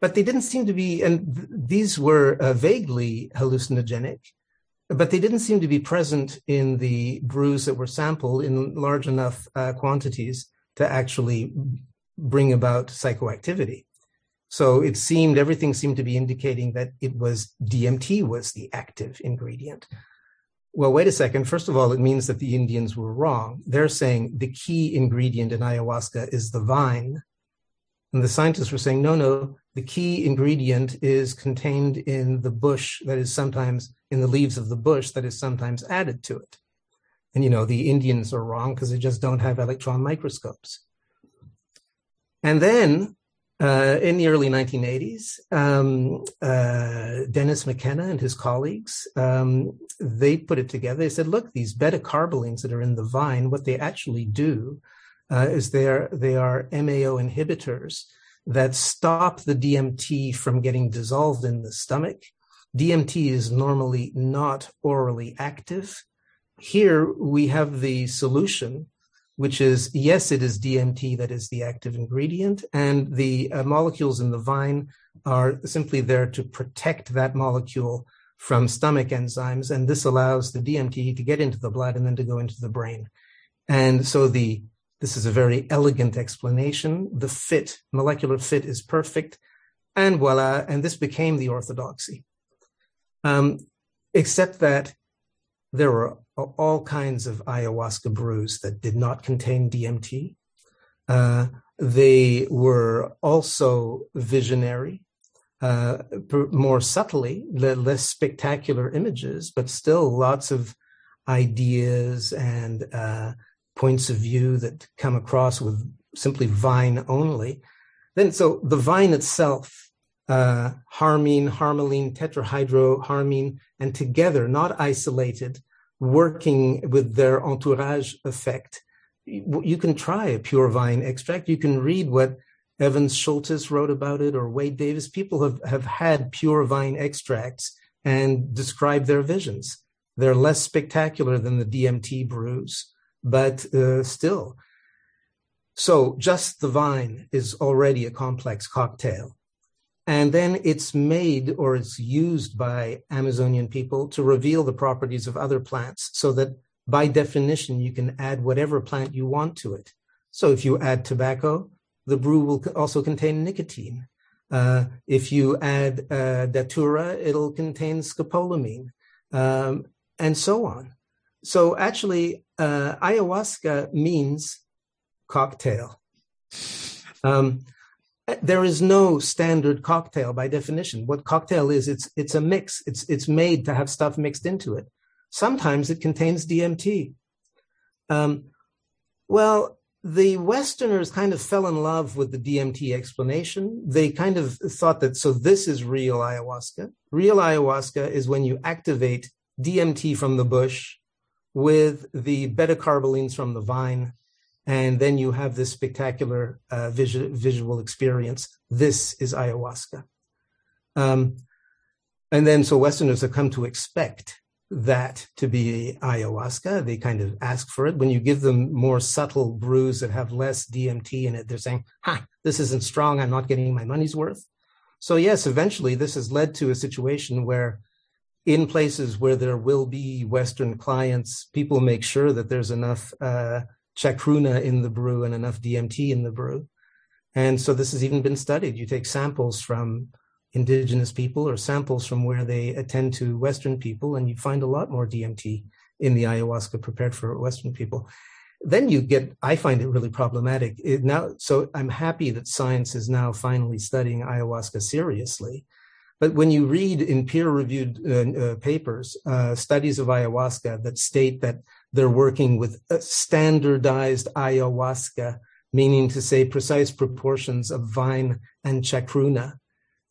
but they didn't seem to be, and th- these were uh, vaguely hallucinogenic, but they didn't seem to be present in the brews that were sampled in large enough uh, quantities to actually bring about psychoactivity. So it seemed everything seemed to be indicating that it was DMT was the active ingredient. Well, wait a second. First of all, it means that the Indians were wrong. They're saying the key ingredient in ayahuasca is the vine. And the scientists were saying, no, no, the key ingredient is contained in the bush that is sometimes in the leaves of the bush that is sometimes added to it. And, you know, the Indians are wrong because they just don't have electron microscopes. And then uh, in the early 1980s, um, uh, Dennis McKenna and his colleagues, um, they put it together. They said, look, these beta carbolines that are in the vine, what they actually do uh, is they are, they are MAO inhibitors that stop the DMT from getting dissolved in the stomach. DMT is normally not orally active. Here we have the solution which is yes, it is DMT that is the active ingredient, and the uh, molecules in the vine are simply there to protect that molecule from stomach enzymes, and this allows the DMT to get into the blood and then to go into the brain. And so the this is a very elegant explanation. The fit, molecular fit, is perfect, and voila, and this became the orthodoxy. Um, except that there were all kinds of ayahuasca brews that did not contain DMT. Uh, they were also visionary, uh, more subtly, less spectacular images, but still lots of ideas and uh, points of view that come across with simply vine only. Then, so the vine itself uh, harmine, harmaline, tetrahydroharmine, and together, not isolated, working with their entourage effect. You can try a pure vine extract. You can read what Evans Schultes wrote about it or Wade Davis. People have, have had pure vine extracts and describe their visions. They're less spectacular than the DMT brews, but uh, still. So just the vine is already a complex cocktail. And then it's made or it's used by Amazonian people to reveal the properties of other plants so that by definition, you can add whatever plant you want to it. So if you add tobacco, the brew will also contain nicotine. Uh, if you add uh, datura, it'll contain scopolamine, um, and so on. So actually, uh, ayahuasca means cocktail. Um, there is no standard cocktail by definition. What cocktail is, it's it's a mix. It's it's made to have stuff mixed into it. Sometimes it contains DMT. Um, well, the Westerners kind of fell in love with the DMT explanation. They kind of thought that so this is real ayahuasca. Real ayahuasca is when you activate DMT from the bush with the beta carbolines from the vine and then you have this spectacular uh, visual, visual experience. This is ayahuasca. Um, and then, so Westerners have come to expect that to be ayahuasca. They kind of ask for it. When you give them more subtle brews that have less DMT in it, they're saying, ha, this isn't strong. I'm not getting my money's worth. So, yes, eventually this has led to a situation where in places where there will be Western clients, people make sure that there's enough uh, chacruna in the brew and enough DMT in the brew. And so this has even been studied. You take samples from indigenous people or samples from where they attend to Western people, and you find a lot more DMT in the ayahuasca prepared for Western people. Then you get, I find it really problematic. It now, so I'm happy that science is now finally studying ayahuasca seriously. But when you read in peer-reviewed uh, uh, papers uh, studies of ayahuasca that state that they're working with standardized ayahuasca, meaning to say precise proportions of vine and chacruna,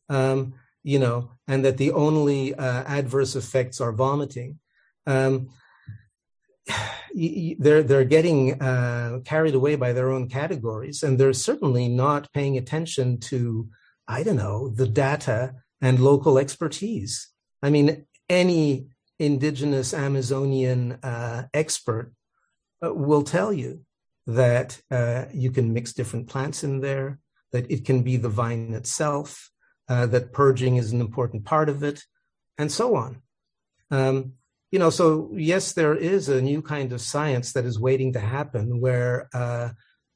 um, you know, and that the only uh, adverse effects are vomiting. Um, they're they're getting uh, carried away by their own categories, and they're certainly not paying attention to I don't know the data and local expertise. I mean, any indigenous Amazonian uh, expert uh, will tell you that uh, you can mix different plants in there, that it can be the vine itself, uh, that purging is an important part of it, and so on. Um, you know, so yes, there is a new kind of science that is waiting to happen where uh,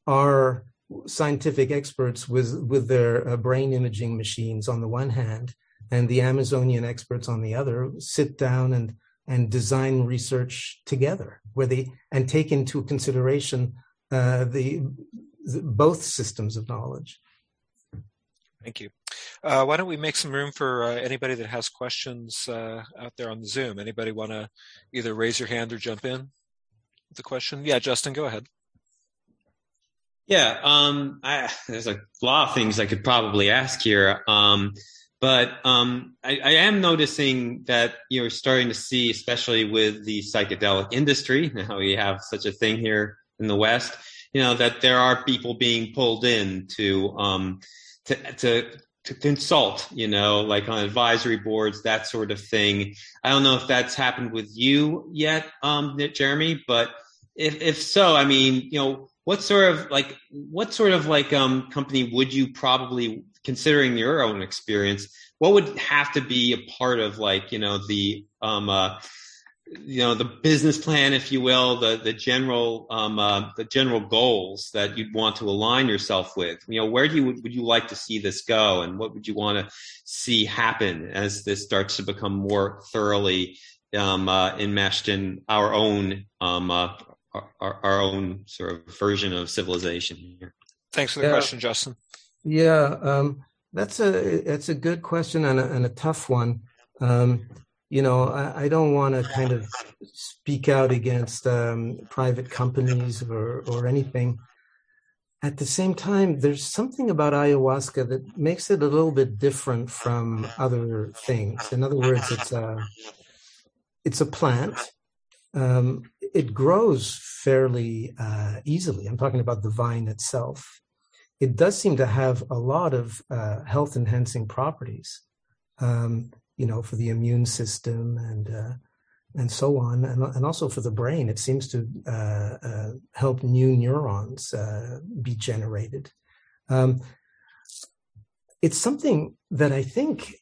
our scientific experts with with their uh, brain imaging machines on the one hand and the Amazonian experts on the other sit down and and design research together, where they and take into consideration uh, the, the, both systems of knowledge. Thank you. Uh, why don't we make some room for uh, anybody that has questions uh, out there on the Zoom? Anybody want to either raise your hand or jump in with the question? Yeah, Justin, go ahead. Yeah, um, I, there's a lot of things I could probably ask here. Um, but um, I, I, am noticing that you're starting to see, especially with the psychedelic industry, now we have such a thing here in the West, you know, that there are people being pulled in to um, to, to to consult, you know, like on advisory boards, that sort of thing. I don't know if that's happened with you yet, um, Jeremy, but if if so, I mean, you know, what sort of like what sort of like um company would you probably considering your own experience, what would have to be a part of like, you know, the, um, uh, you know, the business plan, if you will, the, the general, um, uh, the general goals that you'd want to align yourself with, you know, where do you, would you like to see this go? And what would you want to see happen as this starts to become more thoroughly, um, uh, enmeshed in our own, um, uh, our, our own sort of version of civilization here? Thanks for the yeah. question, Justin. Yeah, um, that's a that's a good question and a, and a tough one. Um, you know, I, I don't want to kind of speak out against um, private companies or or anything. at the same time, there's something about ayahuasca that makes it a little bit different from other things. In other words, it's a it's a plant. Um, it grows fairly uh, easily. I'm talking about the vine itself. It does seem to have a lot of uh, health enhancing properties, um, you know, for the immune system and uh, and so on, and, and also for the brain. It seems to uh, uh, help new neurons uh, be generated. Um, it's something that I think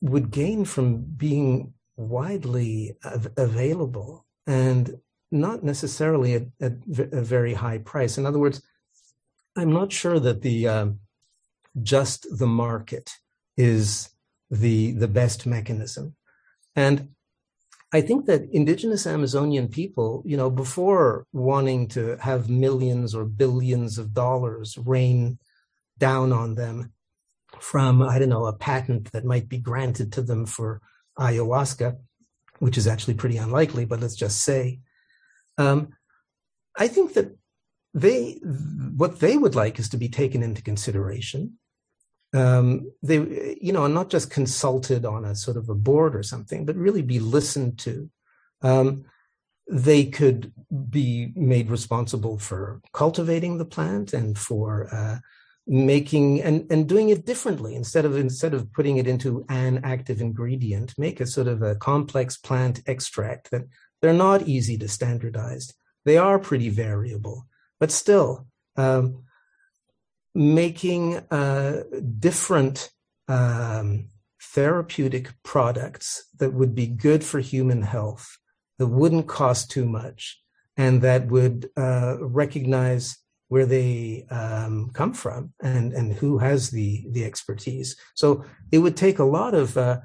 would gain from being widely av- available and not necessarily at, at, a very high price. In other words, I'm not sure that the um, just the market is the the best mechanism, and I think that indigenous Amazonian people, you know, before wanting to have millions or billions of dollars rain down on them from, I don't know, a patent that might be granted to them for ayahuasca, which is actually pretty unlikely, but let's just say, um, I think that they, what they would like is to be taken into consideration. Um, they, you know, and not just consulted on a sort of a board or something, but really be listened to. Um, they could be made responsible for cultivating the plant and for uh, making and, and doing it differently. Instead of instead of putting it into an active ingredient make a sort of a complex plant extract that they're not easy to standardize. They are pretty variable but still um, making uh, different um, therapeutic products that would be good for human health, that wouldn't cost too much, and that would uh, recognize where they um, come from and and who has the the expertise. So it would take a lot of uh,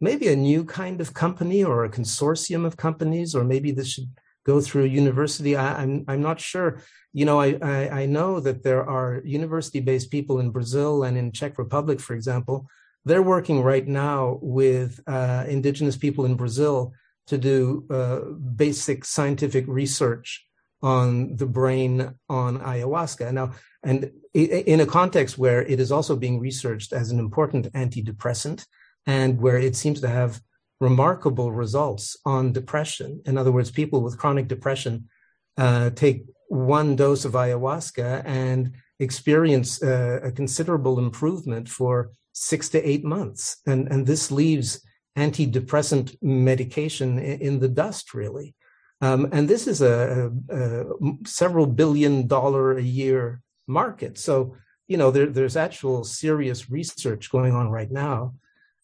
maybe a new kind of company or a consortium of companies, or maybe this should go through university. I, am I'm, I'm not sure. You know, I, I, I know that there are university-based people in Brazil and in Czech Republic, for example. They're working right now with uh, indigenous people in Brazil to do uh, basic scientific research on the brain on ayahuasca. Now, and in a context where it is also being researched as an important antidepressant and where it seems to have remarkable results on depression. In other words, people with chronic depression uh, take one dose of ayahuasca and experience uh, a considerable improvement for six to eight months. And, and this leaves antidepressant medication in, the dust, really. Um, and this is a, a, a, several billion dollar a year market. So, you know, there, there's actual serious research going on right now.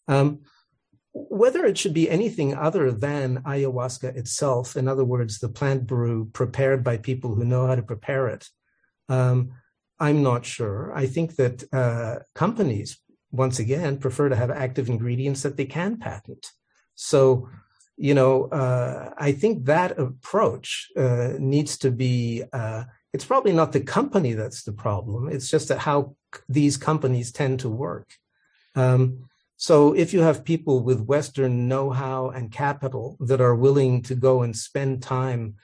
Um, whether it should be anything other than ayahuasca itself, in other words, the plant brew prepared by people who know how to prepare it, um, I'm not sure. I think that uh, companies, once again, prefer to have active ingredients that they can patent. So, you know, uh, I think that approach uh, needs to be. Uh, it's probably not the company that's the problem. It's just that how these companies tend to work. Um, so if you have people with Western know-how and capital that are willing to go and spend time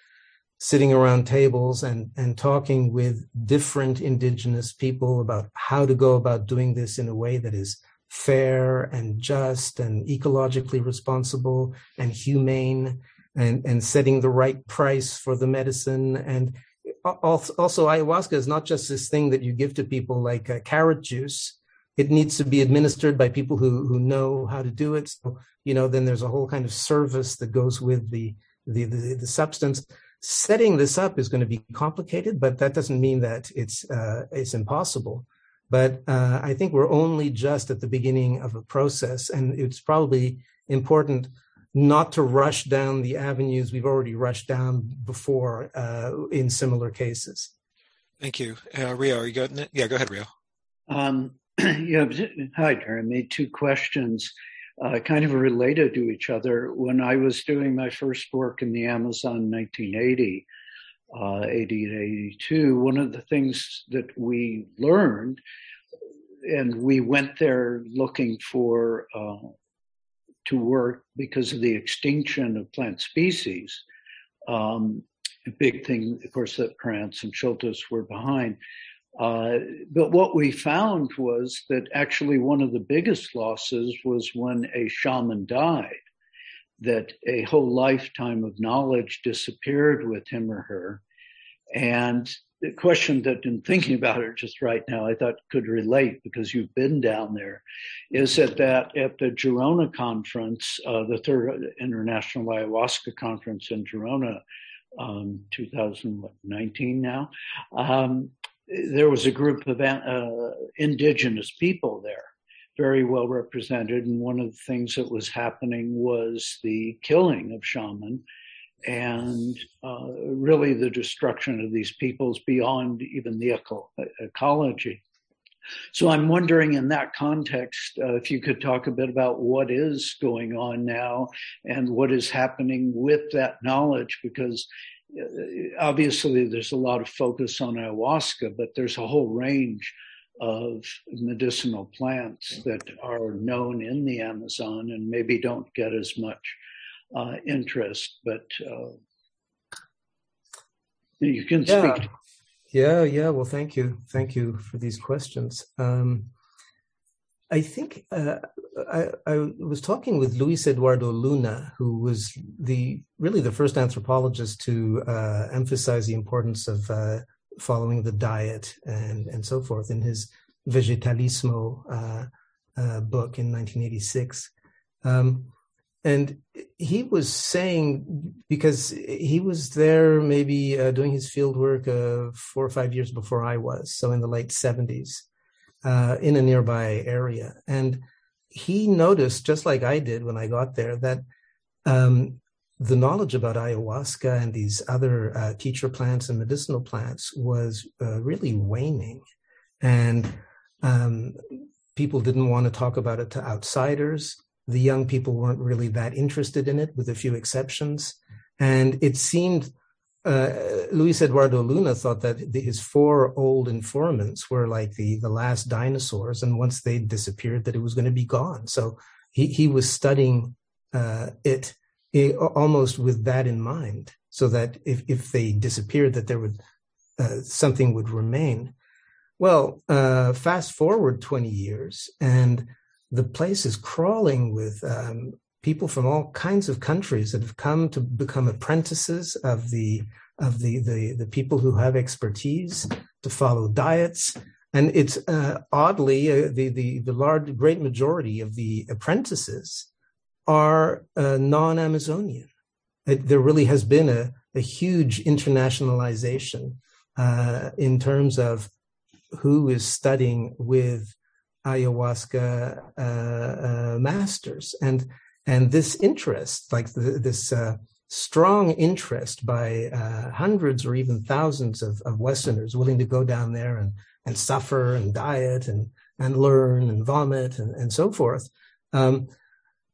sitting around tables and, and talking with different indigenous people about how to go about doing this in a way that is fair and just and ecologically responsible and humane and, and setting the right price for the medicine. And also, ayahuasca is not just this thing that you give to people like uh, carrot juice it needs to be administered by people who who know how to do it. So, you know, then there's a whole kind of service that goes with the the the, the substance. Setting this up is going to be complicated, but that doesn't mean that it's uh, it's impossible. But uh, I think we're only just at the beginning of a process, and it's probably important not to rush down the avenues we've already rushed down before uh, in similar cases. Thank you, uh, Rio. Are you good? Yeah, go ahead, Rio. Um, yeah, hi, Jeremy. Two questions, uh, kind of related to each other. When I was doing my first work in the Amazon 1980, uh, 80 to 82, one of the things that we learned, and we went there looking for uh, to work because of the extinction of plant species. Um, a big thing, of course, that Krantz and Schultes were behind Uh, but what we found was that actually one of the biggest losses was when a shaman died, that a whole lifetime of knowledge disappeared with him or her. And the question that in thinking about it just right now, I thought could relate because you've been down there, is that, that at the Girona conference, uh, the third international ayahuasca conference in Girona, um, 2019 now, um, there was a group of uh, indigenous people there, very well represented. And one of the things that was happening was the killing of shaman and uh, really the destruction of these peoples beyond even the eco- ecology. So I'm wondering in that context uh, if you could talk a bit about what is going on now and what is happening with that knowledge, because uh, obviously there's a lot of focus on ayahuasca, but there's a whole range of medicinal plants that are known in the Amazon and maybe don't get as much uh, interest, but uh, you can yeah. speak. Yeah, yeah. Well, thank you, thank you for these questions. Um, I think uh, I, I, was talking with Luis Eduardo Luna, who was the really the first anthropologist to uh, emphasize the importance of uh, following the diet and and so forth in his Vegetalismo uh, uh, book in 1986. Um, and he was saying because he was there maybe uh, doing his field work uh, four or five years before I was, so in the late 70s, uh, in a nearby area. And he noticed, just like I did when I got there, that um, the knowledge about ayahuasca and these other uh, teacher plants and medicinal plants was uh, really waning. And um, people didn't want to talk about it to outsiders the young people weren't really that interested in it, with a few exceptions. And it seemed uh, Luis Eduardo Luna thought that the, his four old informants were like the, the last dinosaurs, and once they disappeared, that it was going to be gone. So he, he was studying uh, it, it, almost with that in mind, so that if, if they disappeared, that there would uh, something would remain. Well, uh, fast forward 20 years, and the place is crawling with um, people from all kinds of countries that have come to become apprentices of the of the the, the people who have expertise to follow diets. And it's uh, oddly uh, the the the large great majority of the apprentices are uh, non-Amazonian. There really has been a, a huge internationalization uh, in terms of who is studying with ayahuasca uh, uh, masters, and and this interest, like the, this uh, strong interest by uh, hundreds or even thousands of, of Westerners willing to go down there and and suffer and diet and and learn and vomit and, and so forth. Um,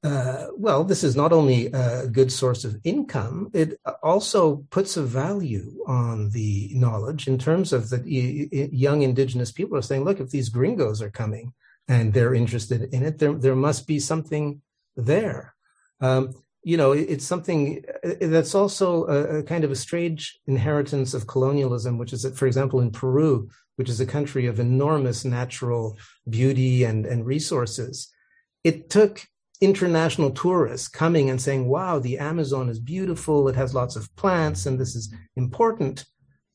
uh, well, this is not only a good source of income, it also puts a value on the knowledge in terms of the young indigenous people are saying, look, if these gringos are coming and they're interested in it, there, there must be something there. Um, you know, it's something uh, that's also a, a, kind of a strange inheritance of colonialism, which is that, for example, in Peru, which is a country of enormous natural beauty and, and resources, it took international tourists coming and saying, wow, the Amazon is beautiful, it has lots of plants, and this is important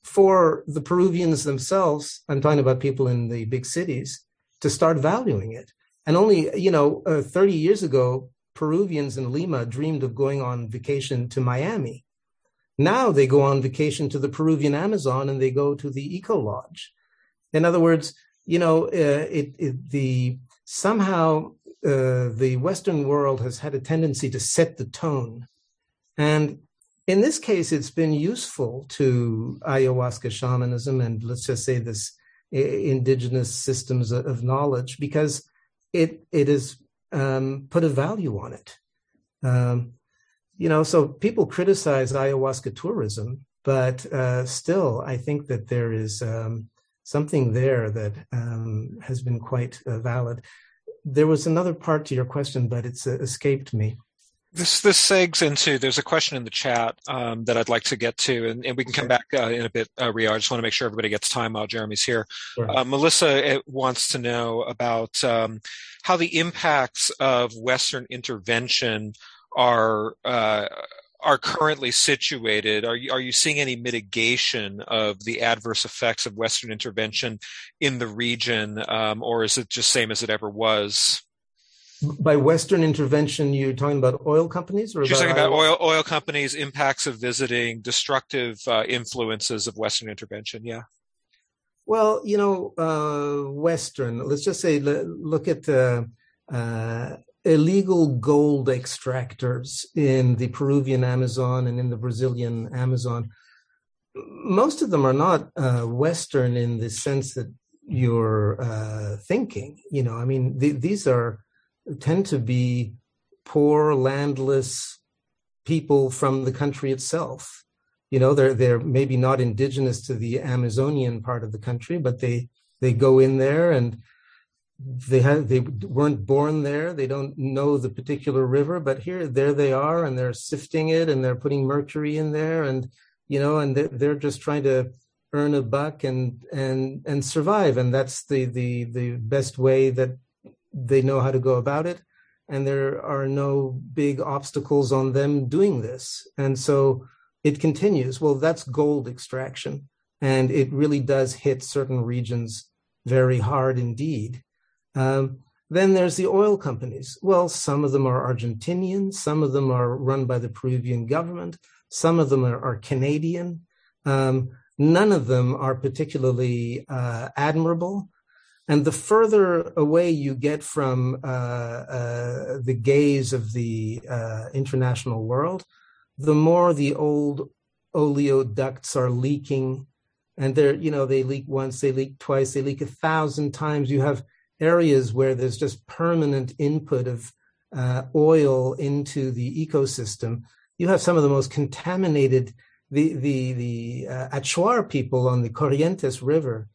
for the Peruvians themselves. I'm talking about people in the big cities to start valuing it. And only, you know, uh, 30 years ago, Peruvians in Lima dreamed of going on vacation to Miami. Now they go on vacation to the Peruvian Amazon and they go to the Eco Lodge. In other words, you know, uh, it, it, the somehow uh, the Western world has had a tendency to set the tone. And in this case, it's been useful to ayahuasca shamanism and let's just say this indigenous systems of knowledge because it it has um, put a value on it. Um, you know, so people criticize ayahuasca tourism, but uh, still, I think that there is um, something there that um, has been quite uh, valid there was another part to your question, but it's uh, escaped me. This this segs into. There's a question in the chat um, that I'd like to get to, and, and we can come back uh, in a bit. Uh, Rio, I just want to make sure everybody gets time while Jeremy's here. Sure. Uh, Melissa uh, wants to know about um, how the impacts of Western intervention are uh, are currently situated. Are you are you seeing any mitigation of the adverse effects of Western intervention in the region, um, or is it just same as it ever was? By Western intervention, you're talking about oil companies, or you're talking about oil oil companies, impacts of visiting, destructive uh, influences of Western intervention. Yeah. Well, you know, uh, Western. Let's just say, look at uh, uh, illegal gold extractors in the Peruvian Amazon and in the Brazilian Amazon. Most of them are not uh, Western in the sense that you're uh, thinking. You know, I mean, th- these are tend to be poor, landless people from the country itself. You know, they're they're maybe not indigenous to the Amazonian part of the country, but they they go in there and they have they weren't born there. They don't know the particular river, but here there they are, and they're sifting it, and they're putting mercury in there, and you know, and they're, they're just trying to earn a buck and and and survive, and that's the the the best way that they know how to go about it and there are no big obstacles on them doing this. And so it continues. Well that's gold extraction and it really does hit certain regions very hard indeed. Um, then there's the oil companies. Well some of them are argentinian some of them are run by the peruvian government some of them are, are canadian. Um, none of them are particularly uh, admirable and the further away you get from uh, uh, the gaze of the uh, international world, the more the old oleoducts are leaking. And they're, you know, they leak once, they leak twice, they leak a thousand times. You have areas where there's just permanent input of uh, oil into the ecosystem. You have some of the most contaminated, the the the uh, Achuar people on the Corrientes River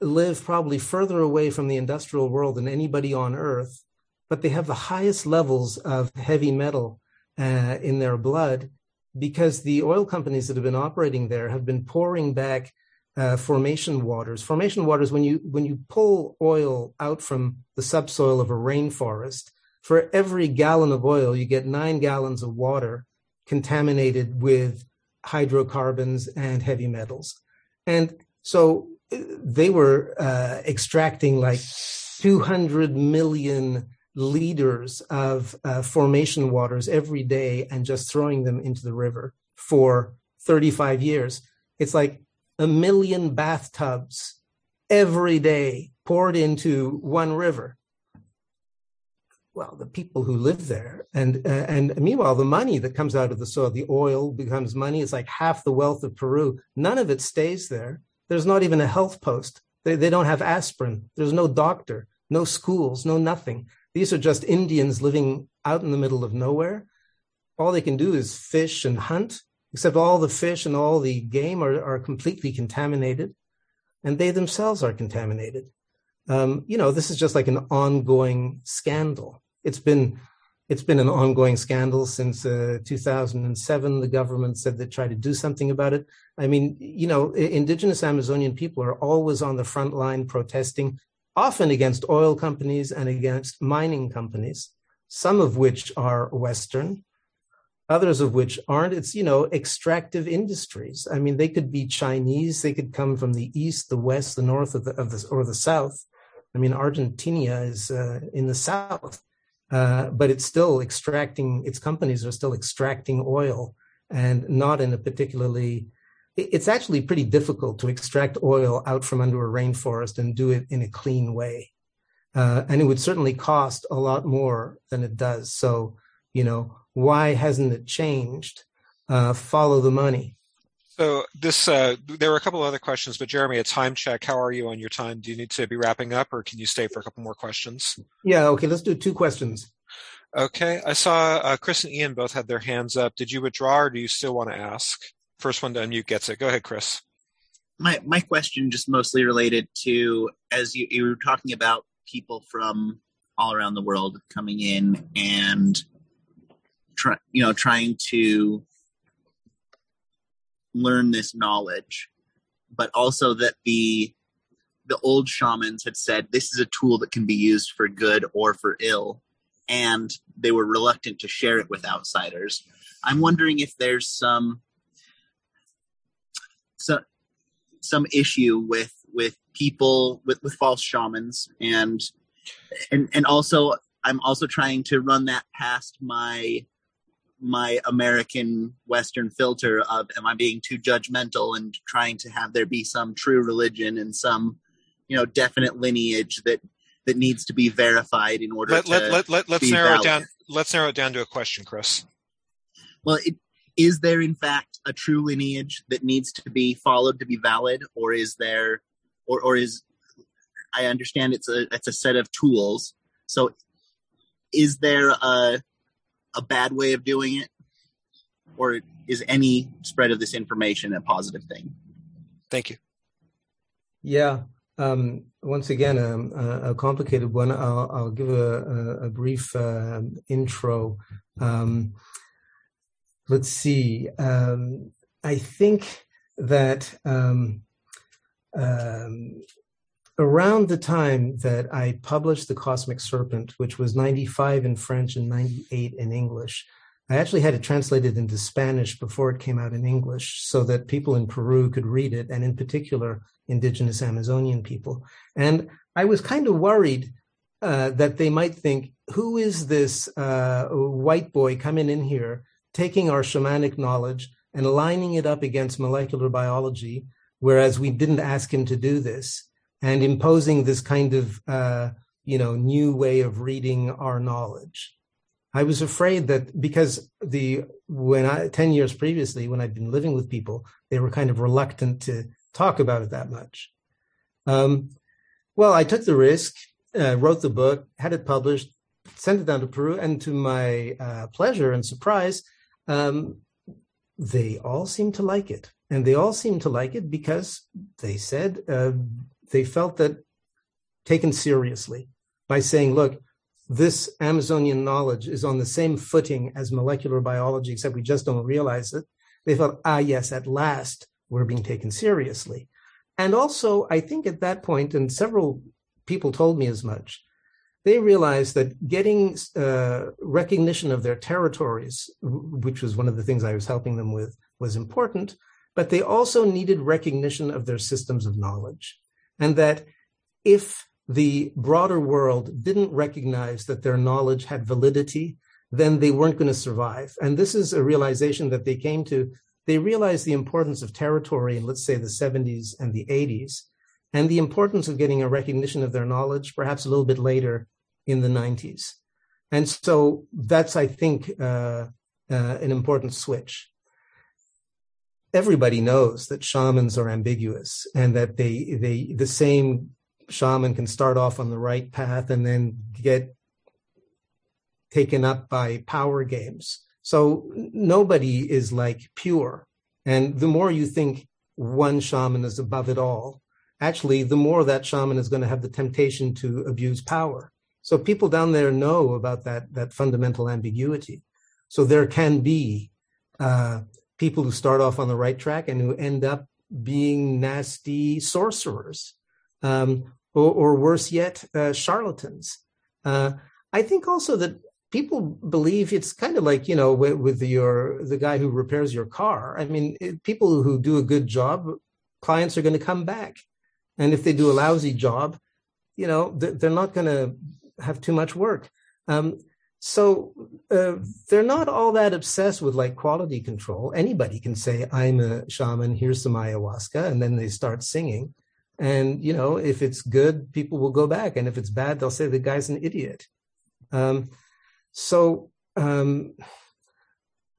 live probably further away from the industrial world than anybody on earth, but they have the highest levels of heavy metal uh, in their blood because the oil companies that have been operating there have been pouring back uh, formation waters. Formation waters, when you when you pull oil out from the subsoil of a rainforest, for every gallon of oil, you get nine gallons of water contaminated with hydrocarbons and heavy metals. And so they were uh, extracting like 200 million liters of uh, formation waters every day and just throwing them into the river for 35 years. It's like a million bathtubs every day poured into one river. Well, the people who live there, and uh, and meanwhile, the money that comes out of the soil, the oil becomes money. It's like half the wealth of Peru. None of it stays there. There's not even a health post. They, they don't have aspirin. There's no doctor, no schools, no nothing. These are just Indians living out in the middle of nowhere. All they can do is fish and hunt, except all the fish and all the game are, are completely contaminated, and they themselves are contaminated. Um, you know, this is just like an ongoing scandal. It's been it's been an ongoing scandal since uh, 2007. The government said they tried to do something about it. I mean, you know, indigenous Amazonian people are always on the front line protesting, often against oil companies and against mining companies, some of which are Western, others of which aren't. It's, you know, extractive industries. I mean, they could be Chinese, they could come from the east, the west, the north, of the, the or the south. I mean, Argentina is uh, in the south uh, but it's still extracting, its companies are still extracting oil and not in a particularly, it's actually pretty difficult to extract oil out from under a rainforest and do it in a clean way. Uh, and it would certainly cost a lot more than it does. So, you know, why hasn't it changed? Uh, follow the money. So this, uh, there were a couple of other questions, but Jeremy, a time check. How are you on your time? Do you need to be wrapping up, or can you stay for a couple more questions? Yeah. Okay. Let's do two questions. Okay. I saw uh, Chris and Ian both had their hands up. Did you withdraw, or do you still want to ask? First one to unmute gets it. Go ahead, Chris. My my question just mostly related to as you, you were talking about people from all around the world coming in and try, you know, trying to learn this knowledge, but also that the the old shamans had said this is a tool that can be used for good or for ill, and they were reluctant to share it with outsiders. I'm wondering if there's some some some issue with with people with with false shamans and and and also I'm also trying to run that past my my American Western filter of am I being too judgmental and trying to have there be some true religion and some you know definite lineage that that needs to be verified in order let, to let, let, let, let's narrow valid. it down let's narrow it down to a question chris Well, it, is there in fact a true lineage that needs to be followed to be valid, or is there, or or is I understand it's a it's a set of tools. So, is there a a bad way of doing it, or is any spread of this information a positive thing? thank you Yeah. Um, once again, um, a, a complicated one. I'll, I'll give a, a, a brief um intro. Um, let's see. Um, I think that um, um, around the time that I published The Cosmic Serpent, which was 95 in French and 98 in English, I actually had it translated into Spanish before it came out in English so that people in Peru could read it, and in particular, indigenous Amazonian people. And I was kind of worried uh, that they might think, who is this uh, white boy coming in here, taking our shamanic knowledge and lining it up against molecular biology, whereas we didn't ask him to do this, and imposing this kind of uh, you know new way of reading our knowledge. I was afraid that because the when I ten years previously, when I'd been living with people, they were kind of reluctant to talk about it that much. Um, well, I took the risk, uh, wrote the book, had it published, sent it down to Peru, and to my uh, pleasure and surprise, um, they all seemed to like it, and they all seemed to like it because they said uh, they felt that taken seriously by saying, "Look, this Amazonian knowledge is on the same footing as molecular biology, except we just don't realize it." They felt, "Ah, yes, at last we're being taken seriously," and also I think at that point, and several people told me as much they realized that getting uh, recognition of their territories, which was one of the things I was helping them with, was important, but they also needed recognition of their systems of knowledge. And that if the broader world didn't recognize that their knowledge had validity, then they weren't going to survive. And this is a realization that they came to. They realized the importance of territory in, let's say, the 70s and the 80s, and the importance of getting a recognition of their knowledge perhaps a little bit later in the 90s. And so that's, I think, uh, uh, an important switch. Everybody knows that shamans are ambiguous and that they, they, the same shaman can start off on the right path and then get taken up by power games. So nobody is like pure. And the more you think one shaman is above it all, actually, the more that shaman is going to have the temptation to abuse power. So people down there know about that that fundamental ambiguity. So there can be uh, people who start off on the right track and who end up being nasty sorcerers, um, or, or, worse yet, uh, charlatans. Uh, I think also that people believe it's kind of like you know with, with your the guy who repairs your car. I mean, it, people who do a good job, clients are going to come back, and if they do a lousy job, you know they're not going to have too much work. Um, so uh, they're not all that obsessed with like quality control. Anybody can say, "I'm a shaman. Here's some ayahuasca," and then they start singing. And you know, if it's good, people will go back, and if it's bad, they'll say the guy's an idiot. Um, so um,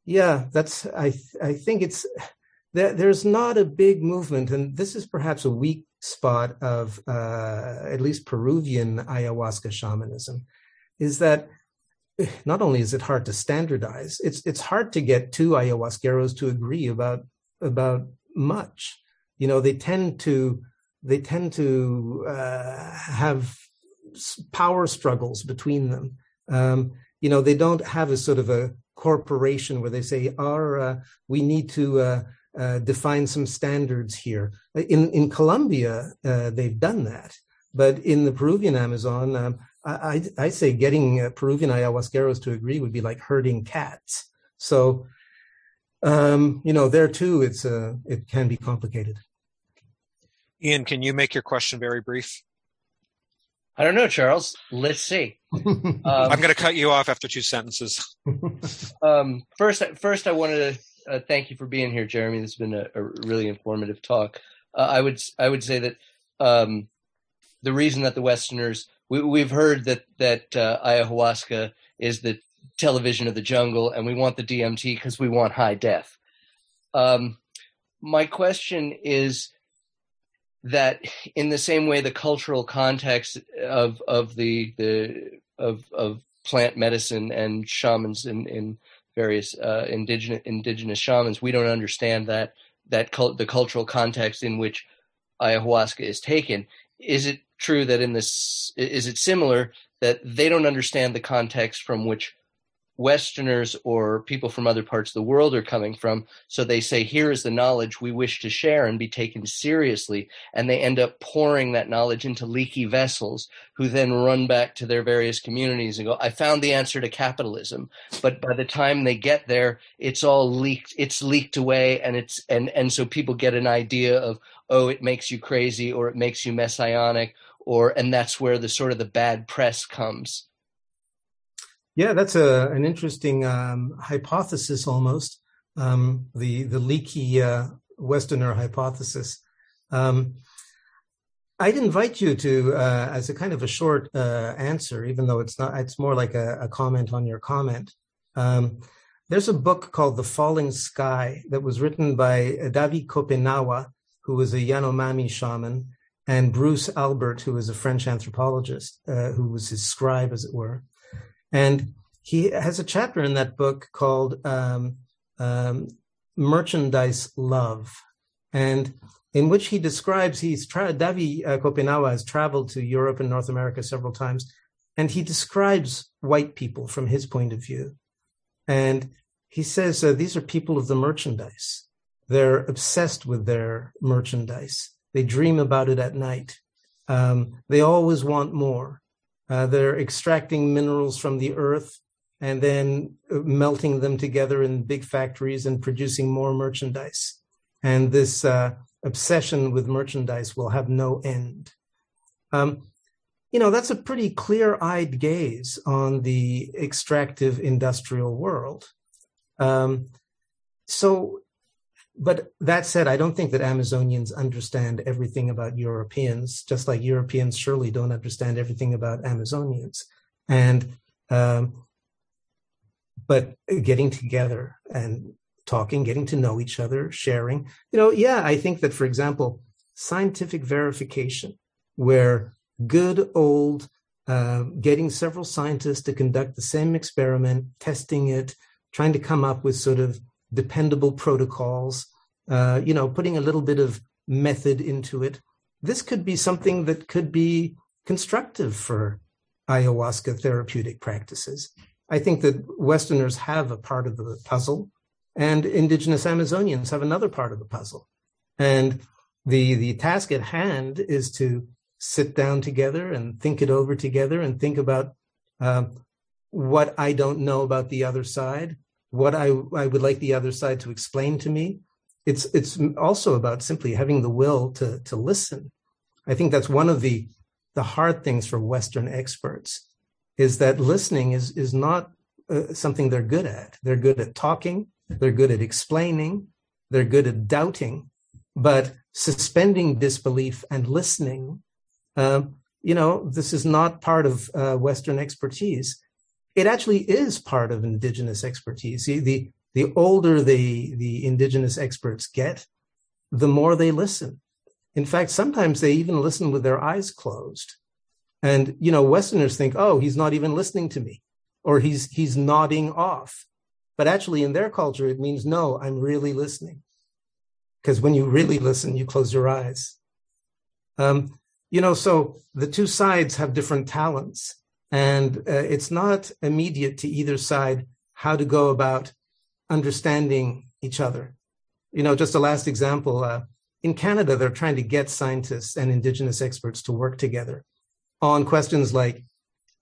yeah, that's I I think it's there, there's not a big movement, and this is perhaps a weak spot of uh, at least Peruvian ayahuasca shamanism, is that not only is it hard to standardize, it's it's hard to get two ayahuasqueros to agree about about much. You know, they tend to they tend to uh, have power struggles between them. Um, you know, they don't have a sort of a corporation where they say, "Our, uh, we need to uh, uh, define some standards here." In in Colombia, uh, they've done that, but in the Peruvian Amazon, um, I, I, say getting uh, Peruvian ayahuasqueros to agree would be like herding cats. So, um, you know, there too, it's uh, it can be complicated. Ian, can you make your question very brief? I don't know, Charles. Let's see. Um, I'm going to cut you off after two sentences. um, first, first, I wanted to uh, thank you for being here, Jeremy. This has been a, a really informative talk. Uh, I would, I would say that um, the reason that the Westerners we, have heard that that uh, ayahuasca is the television of the jungle, and we want the DMT because we want high def. Um, my question is that in the same way the cultural context of of the the of of plant medicine and shamans in in various uh, indigenous indigenous shamans we don't understand that that cult, the cultural context in which ayahuasca is taken is it true that in this is it similar that they don't understand the context from which Westerners or people from other parts of the world are coming from. So they say, here is the knowledge we wish to share and be taken seriously. And they end up pouring that knowledge into leaky vessels who then run back to their various communities and go, I found the answer to capitalism. But by the time they get there, it's all leaked, it's leaked away. And it's, and, and so people get an idea of, oh, it makes you crazy or it makes you messianic or, and that's where the sort of the bad press comes yeah, that's a an interesting um, hypothesis almost. Um, the the leaky uh, Westerner hypothesis. Um, I'd invite you to, uh, as a kind of a short uh, answer, even though it's not, it's more like a, a comment on your comment. Um, there's a book called The Falling Sky that was written by Davi Kopenawa, who was a Yanomami shaman, and Bruce Albert, who was a French anthropologist, uh, who was his scribe, as it were. And he has a chapter in that book called um, um, Merchandise Love, and in which he describes he's tried. Davi uh, Kopenawa has traveled to Europe and North America several times, and he describes white people from his point of view. And he says uh, these are people of the merchandise. They're obsessed with their merchandise. They dream about it at night. Um, they always want more. Uh, they're extracting minerals from the earth and then uh, melting them together in big factories and producing more merchandise. And this uh, obsession with merchandise will have no end. Um, you know, that's a pretty clear eyed gaze on the extractive industrial world. Um, so but that said, I don't think that Amazonians understand everything about Europeans, just like Europeans surely don't understand everything about Amazonians. And, um, but getting together and talking, getting to know each other, sharing, you know, yeah, I think that, for example, scientific verification, where good old uh, getting several scientists to conduct the same experiment, testing it, trying to come up with sort of dependable protocols, uh, you know, putting a little bit of method into it. This could be something that could be constructive for ayahuasca therapeutic practices. I think that Westerners have a part of the puzzle, and indigenous Amazonians have another part of the puzzle. And the the task at hand is to sit down together and think it over together and think about uh, what I don't know about the other side, what I, I would like the other side to explain to me. It's it's also about simply having the will to to listen. I think that's one of the the hard things for Western experts is that listening is is not uh, something they're good at. They're good at talking. They're good at explaining. They're good at doubting, but suspending disbelief and listening. Um, you know, this is not part of uh, Western expertise it actually is part of indigenous expertise. The, the, older the, the indigenous experts get, the more they listen. In fact, sometimes they even listen with their eyes closed. And, you know, Westerners think, oh, he's not even listening to me or he's, he's nodding off. But actually in their culture, it means, no, I'm really listening. Because when you really listen, you close your eyes. Um, you know, so the two sides have different talents And uh, it's not immediate to either side how to go about understanding each other. You know, just a last example uh, in Canada, they're trying to get scientists and Indigenous experts to work together on questions like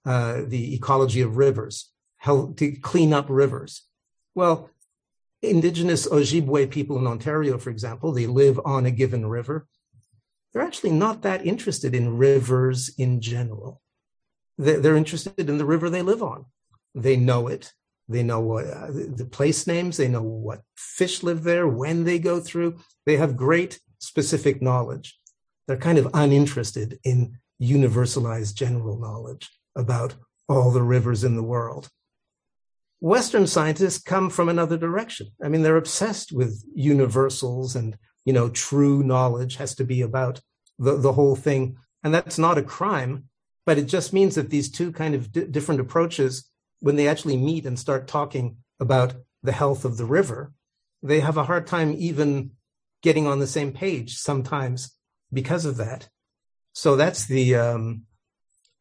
uh, the ecology of rivers, how to clean up rivers. Well, Indigenous Ojibwe people in Ontario, for example, they live on a given river. They're actually not that interested in rivers in general. They're interested in the river they live on. They know it. They know what uh, the place names. They know what fish live there, when they go through. They have great specific knowledge. They're kind of uninterested in universalized general knowledge about all the rivers in the world. Western scientists come from another direction. I mean, they're obsessed with universals and, you know, true knowledge has to be about the, the whole thing. And that's not a crime, but it just means that these two kind of d- different approaches, when they actually meet and start talking about the health of the river, they have a hard time even getting on the same page sometimes because of that. So that's the, um,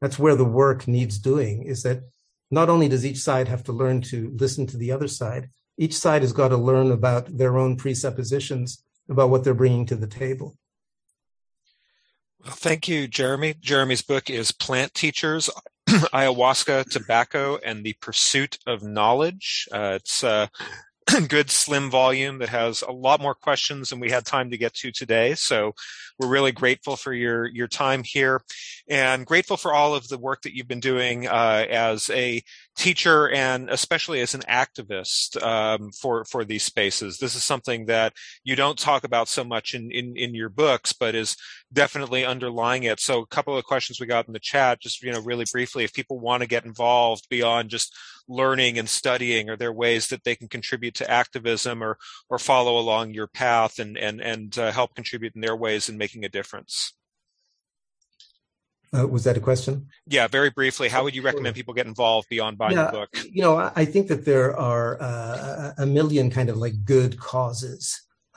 that's where the work needs doing is that not only does each side have to learn to listen to the other side, each side has got to learn about their own presuppositions about what they're bringing to the table. Well, thank you, Jeremy. Jeremy's book is Plant Teachers Ayahuasca, Tobacco, and the Pursuit of Knowledge. Uh, it's a good slim volume that has a lot more questions than we had time to get to today. So we're really grateful for your your time here, and grateful for all of the work that you've been doing uh, as a teacher and especially as an activist um, for for these spaces. This is something that you don't talk about so much in, in in your books, but is definitely underlying it. So a couple of questions we got in the chat, just you know, really briefly, if people want to get involved beyond just learning and studying, are there ways that they can contribute to activism or or follow along your path and and and uh, help contribute in their ways in making a difference? Uh, was that a question? Yeah, very briefly. How would you recommend people get involved beyond buying yeah, the book? You know, I think that there are uh, a million kind of like good causes.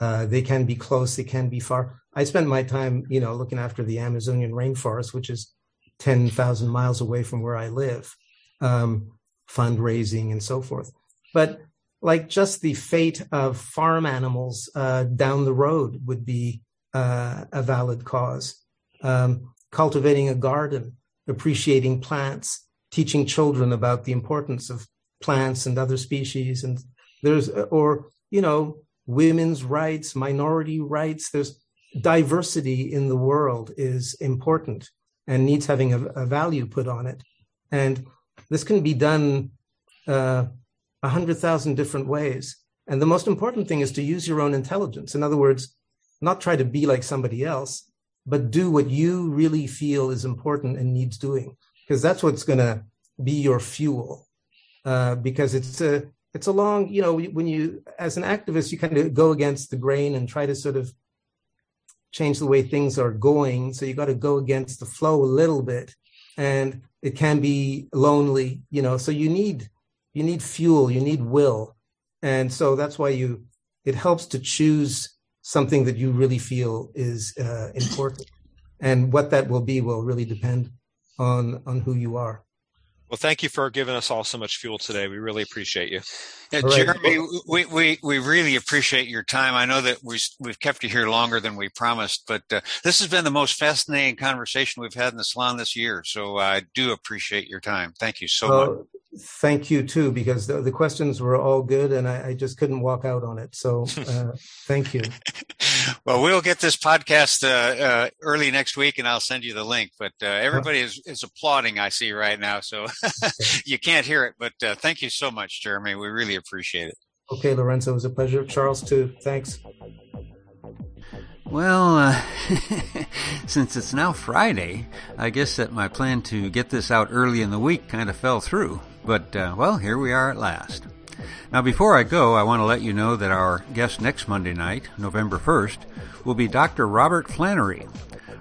Uh, they can be close, they can be far. I spent my time, you know, looking after the Amazonian rainforest, which is 10,000 miles away from where I live, um, fundraising and so forth. But like just the fate of farm animals uh, down the road would be uh, a valid cause. Um, cultivating a garden, appreciating plants, teaching children about the importance of plants and other species, and there's or you know women's rights, minority rights. There's diversity in the world is important and needs having a, a value put on it, and this can be done uh, a uh, hundred thousand different ways. And the most important thing is to use your own intelligence. In other words, not try to be like somebody else, but do what you really feel is important and needs doing, because that's what's going to be your fuel. Uh, because it's a it's a long, you know, when you as an activist, you kind of go against the grain and try to sort of change the way things are going. So you got to go against the flow a little bit, and it can be lonely, you know. So you need you need fuel, you need will, and so that's why you it helps to choose something that you really feel is uh, important. And what that will be will really depend on on who you are. Well, thank you for giving us all so much fuel today. We really appreciate you. Yeah, right. Jeremy, we, we, we really appreciate your time. I know that we, we've kept you here longer than we promised, but uh, this has been the most fascinating conversation we've had in the salon this year. So I do appreciate your time. Thank you so well, much thank you too because the, the, questions were all good and I, I just couldn't walk out on it. So uh, thank you. Well we'll get this podcast uh, uh, early next week and i'll send you the link. But uh, everybody is, is applauding i see right now so you can't hear it. But uh, thank you so much jeremy. We really appreciate it. Okay lorenzo it was a pleasure. Charles too. Thanks. Well, uh, since it's now Friday, I guess that my plan to get this out early in the week kind of fell through. But, uh, well, here we are at last. Now, before I go, I want to let you know that our guest next Monday night, November 1st, will be Dr. Robert Flannery.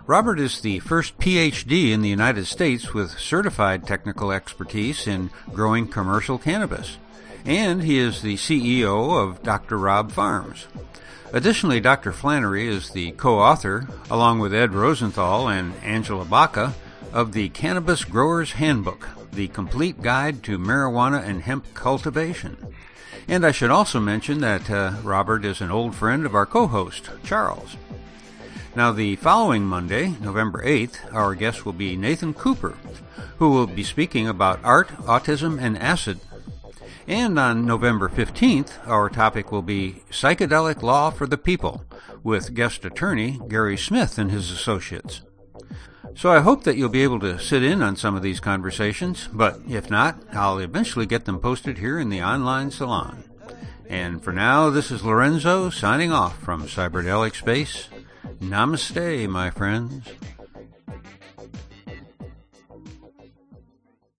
Robert is the first PhD in the United States with certified technical expertise in growing commercial cannabis. And he is the CEO of Dr. Rob Farms. Additionally, Dr. Flannery is the co-author, along with Ed Rosenthal and Angela Bacca, of the Cannabis Growers Handbook, The Complete Guide to Marijuana and Hemp Cultivation. And I should also mention that uh, Robert is an old friend of our co host, Charles. Now, the following Monday, November 8th, our guest will be Nathan Cooper, who will be speaking about art, autism, and acid. And on November 15th, our topic will be Psychedelic Law for the People, with guest attorney Gary Smith and his associates. So I hope that you'll be able to sit in on some of these conversations, but if not, I'll eventually get them posted here in the online salon. And for now, this is Lorenzo signing off from Cyberdelic Space. Namaste, my friends.